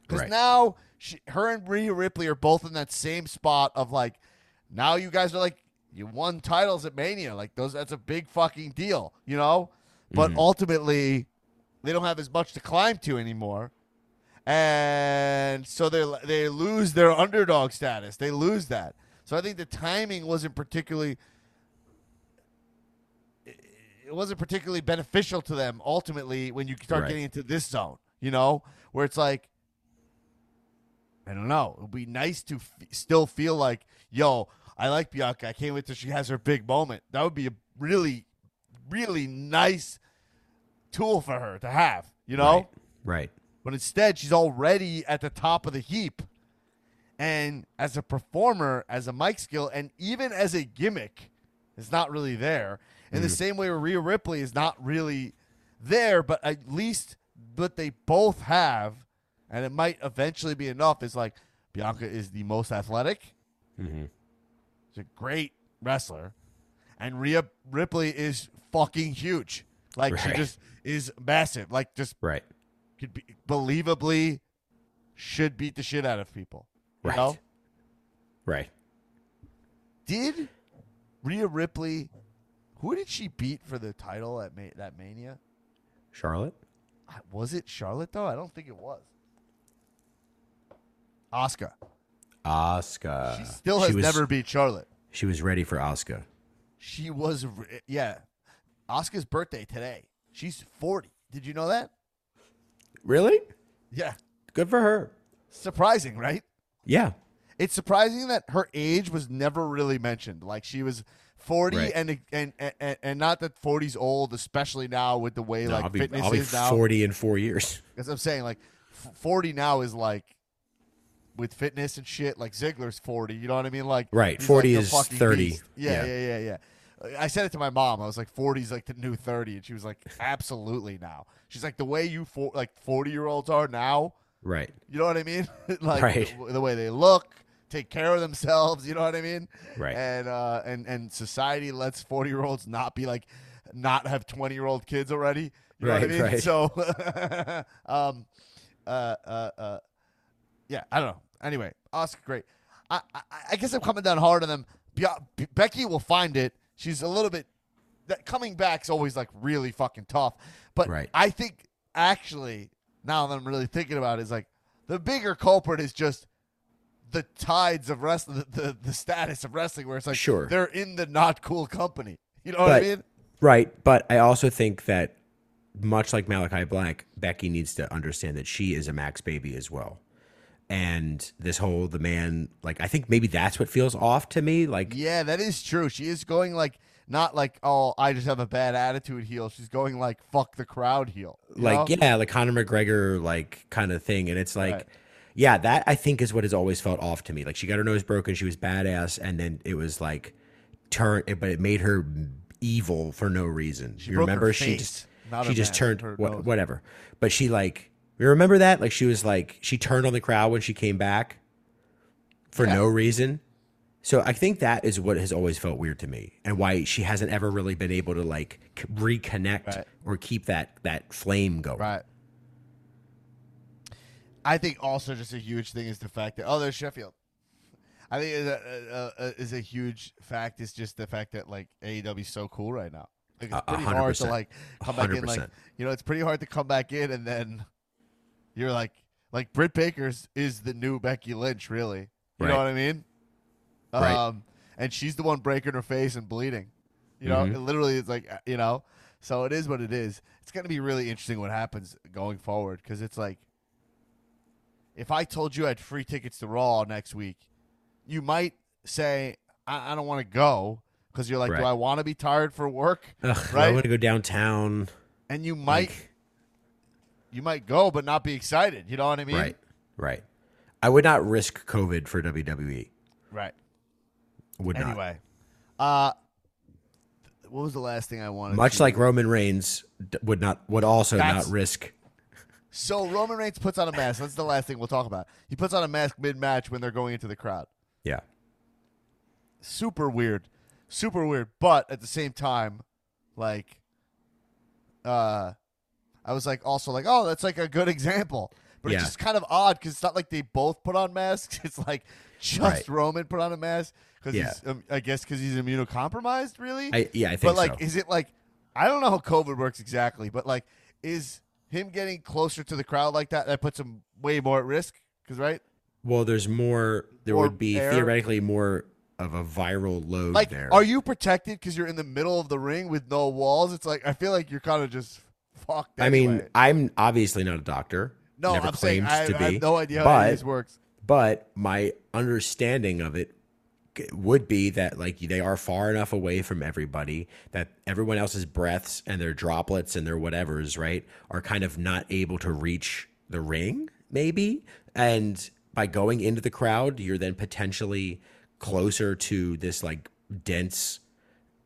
S1: Because
S5: Right.
S1: now she, her and Rhea Ripley are both in that same spot of like now you guys are like you won titles at Mania. Like those that's a big fucking deal, you know? But mm-hmm. ultimately they don't have as much to climb to anymore. And so they they lose their underdog status. They lose that. So I think the timing wasn't particularly it wasn't particularly beneficial to them ultimately when you start
S5: Right.
S1: getting into this zone, you know, where it's like I don't know. It would be nice to f- still feel like, yo, I like Bianca. I can't wait till she has her big moment. That would be a really, really nice tool for her to have, you know?
S5: Right. Right.
S1: But instead, she's already at the top of the heap. And as a performer, as a mic skill, and even as a gimmick, it's not really there. In the mm. same way where Rhea Ripley is not really there, but at least what they both have, and it might eventually be enough, is like Bianca is the most athletic. Mm-hmm. A great wrestler. And Rhea Ripley is fucking huge. Like she just is massive. Like just
S5: Right.
S1: could be believably should beat the shit out of people. You
S5: Right.
S1: know?
S5: Right.
S1: Did Rhea Ripley who did she beat for the title at Ma- that Mania?
S5: Charlotte?
S1: Was it Charlotte though? I don't think it was. Asuka.
S5: Asuka.
S1: She still
S5: Uh, She
S1: has
S5: was-
S1: never beat Charlotte.
S5: She was ready for Asuka.
S1: She was re- yeah. Asuka's birthday today. She's 40. Did you know that?
S5: Really?
S1: Yeah.
S5: Good for her.
S1: Surprising, right?
S5: Yeah.
S1: It's surprising that her age was never really mentioned. Like she was 40
S5: Right.
S1: and, and and and not that 40's old, especially now with the way
S5: No,
S1: like
S5: I'll be,
S1: fitness
S5: I'll be
S1: is now.
S5: 40 in four years.
S1: Because I'm saying like 40 now is like with fitness and shit. Like Ziggler's 40. You know what I mean? Like
S5: Right, 40
S1: like
S5: is 30.
S1: Yeah,
S5: Yeah.
S1: yeah, yeah, yeah. I said it to my mom. I was like, 40 is like the new 30, and she was like, absolutely now. She's like, the way you for, like 40 year olds are now.
S5: Right.
S1: You know what I mean? [laughs] like
S5: Right.
S1: the, the way they look, take care of themselves. You know what I mean?
S5: Right.
S1: And uh, and and society lets forty year olds not be like not have twenty year old kids already. You know what I
S5: Right,
S1: mean?
S5: right.
S1: So, [laughs] um, uh, uh, uh, yeah, I don't know. Anyway, Asuka, great. I, I, I guess I'm coming down hard on them. Be- Be- Becky will find it. She's a little bit. That coming back's always like really fucking tough. But
S5: Right.
S1: I think actually now that I'm really thinking about it, is like the bigger culprit is just the tides of wrestling, the, the, the status of wrestling, where it's like
S5: Sure.
S1: they're in the not cool company. You know what I mean?
S5: Right. But I also think that much like Malachi Black, Becky needs to understand that she is a Max baby as well. And this whole the man, like I think maybe that's what feels off to me. Like
S1: Yeah, that is true. She is going like not like oh I just have a bad attitude heel. She's going like fuck the crowd heel.
S5: like
S1: know?
S5: yeah, like Conor McGregor like kind of thing. And it's like
S1: Right.
S5: yeah, that I think is what has always felt off to me. Like she got her nose broken, she was badass, and then it was like turn but it made her evil for no reason. you
S1: broke her
S5: remember she just
S1: not
S5: she just
S1: man,
S5: turned what, whatever. But she like you remember that? Like she was like she turned on the crowd when she came back for
S1: Yeah.
S5: no reason. So I think that is what has always felt weird to me, and why she hasn't ever really been able to like reconnect
S1: Right.
S5: or keep that that flame going.
S1: Right. I think also just a huge thing is the fact that oh there's Sheffield. I think is a, a, a, is a huge fact is just the fact that like AEW is so cool right now. Like it's pretty hard to like come back in like you know it's pretty hard to come back in and then you're like like Britt Baker's is the new Becky Lynch really. You know what I mean?
S5: Right.
S1: Um, and she's the one breaking her face and bleeding. You know,
S5: Mhm.
S1: it literally it's like you know. So it is what it is. It's gonna be really interesting what happens going forward because it's like, if I told you I had free tickets to Raw next week, you might say I, I don't want to go because you're like, do I want to be tired for work?
S5: Ugh, I want to go downtown.
S1: And you might,
S5: Like-
S1: you might go but not be excited. You know what I mean?
S5: Right. Right. I would not risk COVID for WWE.
S1: Right.
S5: Would not.
S1: Anyway, uh, what was the last thing I wanted?
S5: Much
S1: to-
S5: like Roman Reigns would not would also
S1: That's-
S5: not risk.
S1: So Roman Reigns puts on a mask. That's the last thing we'll talk about. He puts on a mask mid-match when they're going into the crowd.
S5: Yeah.
S1: Super weird, super weird. But at the same time, like, uh, I was like also like, oh, that's like a good example But
S5: Yeah.
S1: it's just kind of odd because it's not like they both put on masks. [laughs] It's like just
S5: Right.
S1: Roman put on a mask because
S5: Yeah.
S1: um, I guess, because he's immunocompromised. Really?
S5: I, yeah, I think
S1: but like,
S5: so.
S1: is it like I don't know how COVID works exactly, but like, is him getting closer to the crowd like that that puts him way more at risk? Because right,
S5: Well, there's more. There
S1: Or
S5: would be
S1: air.
S5: theoretically more of a viral load
S1: like,
S5: there.
S1: are you protected because you're in the middle of the ring with no walls? It's like I feel like you're kind of just fucked.
S5: I mean,
S1: anyway.
S5: I'm obviously not a doctor.
S1: no,
S5: never
S1: I'm saying
S5: claimed
S1: I,
S5: to
S1: I
S5: be.
S1: have no idea how
S5: but
S1: of this works.
S5: but my understanding of it would be that like they are far enough away from everybody that everyone else's breaths and their droplets and their whatevers right are kind of not able to reach the ring maybe and by going into the crowd you're then potentially closer to this like dense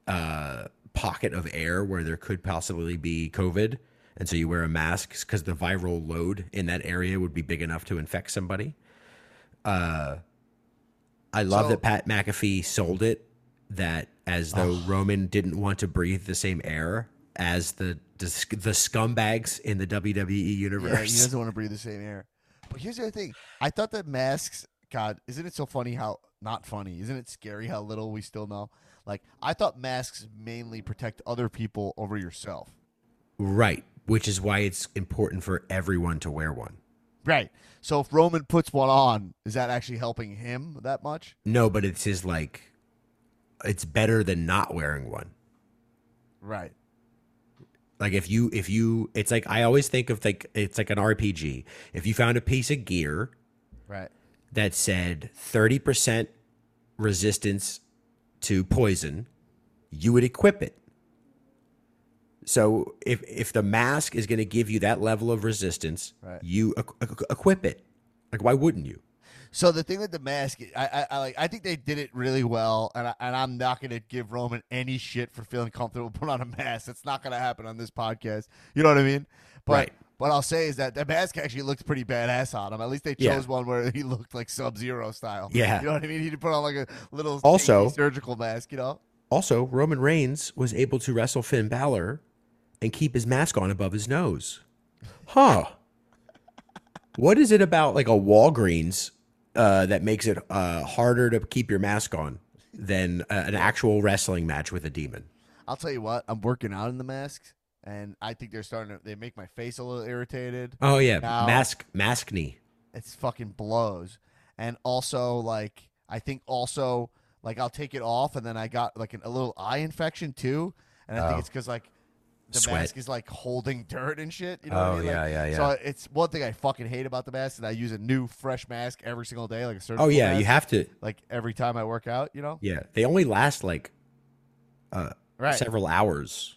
S5: uh pocket of air where there could possibly be covid and so you wear a mask because the viral load in that area would be big enough to infect somebody uh, I love
S1: So-
S5: that Pat McAfee sold it that as though Roman didn't want to breathe the same air as the the, the scumbags in the WWE
S1: Yeah, he
S5: universe.
S1: doesn't want to breathe the same air. But here's the other thing. I thought that masks, God, isn't it so funny how not funny? Isn't it scary how little we still know? Like I thought masks mainly protect other people over yourself.
S5: right, which is why it's important for everyone to wear one.
S1: Right. So if Roman puts one on, is that actually helping him that much?
S5: No, but it's his like it's better than not wearing one.
S1: Right.
S5: Like if you if you it's like I always think of like it's like an RPG. If you found a piece of gear
S1: Right.
S5: that said 30% resistance to poison, you would equip it. So if if the mask is going to give you that level of resistance,
S1: Right.
S5: you equ- equ- equip it. Like why wouldn't you?
S1: So the thing with the mask, I, I, I like. I think they did it really well, and I, and I'm not going to give Roman any shit for feeling comfortable [laughs] putting on a mask. It's not going to happen on this podcast. You know what I mean? But
S5: Right.
S1: What I'll say is that the mask actually looked pretty badass on him. At least they
S5: Yeah.
S1: chose one where [laughs] he looked like Sub Zero style.
S5: Yeah.
S1: you know what I mean. He put on like a little
S5: Also-
S1: surgical mask. You know.
S5: Also, Roman Reigns was able to wrestle Finn Balor and keep his mask on above his nose. Huh. what is it about like a Walgreens uh, that makes it uh, harder to keep your mask on than uh, an actual wrestling match with a demon?
S1: I'll tell you what. I'm working out in the masks, and I think they're starting to. They make my face a little irritated.
S5: Oh yeah,
S1: Now-
S5: mask maskne.
S1: it's fucking blows. And also, like, I think also, like, I'll take it off, and then I got like an, a little eye infection too, and I think
S5: Oh.
S1: it's because like the
S5: Sweat.
S1: mask is like holding [laughs] dirt and shit. You know what
S5: Oh,
S1: I mean? Like,
S5: yeah, yeah, yeah.
S1: So it's one thing I fucking hate about the mask, and I use a new fresh mask every single day, like a certain.
S5: Oh yeah,
S1: mask,
S5: you have to.
S1: like every time I work out. You know,
S5: Yeah, they only last like uh,
S1: right?
S5: several hours.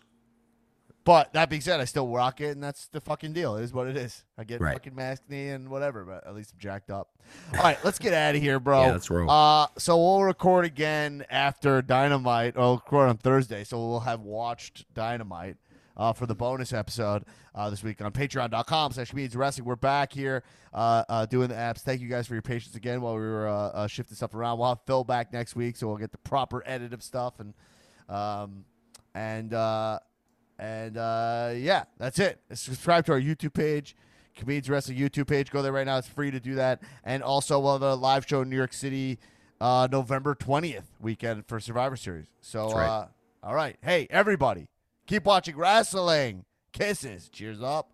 S1: But that being said, I still rock it, and that's the fucking deal. It is what it is. I get
S5: Right.
S1: fucking maskne and whatever, but at least I'm jacked up. All right, let's get out of here, bro.
S5: Yeah, let's roll.
S1: Uh, so we'll record again after Dynamite. Or we'll record on Thursday, so we'll have watched Dynamite uh, for the bonus episode uh, this week on Patreon.com slash Comedians Wrestling. We're back here uh, uh, doing the apps. Thank you guys for your patience again while we were uh, uh, shifting stuff around. We'll have Phil back next week, so we'll get the proper edit of stuff and um, and. Uh, and uh, yeah, that's it. Subscribe to our YouTube page, Comedians Wrestling YouTube page. Go there right now. It's free to do that. And also, we'll have a live show in New York City uh, November 20th weekend for Survivor Series. So,
S5: right.
S1: uh, all right. Hey, everybody, keep watching wrestling. Kisses. Cheers up.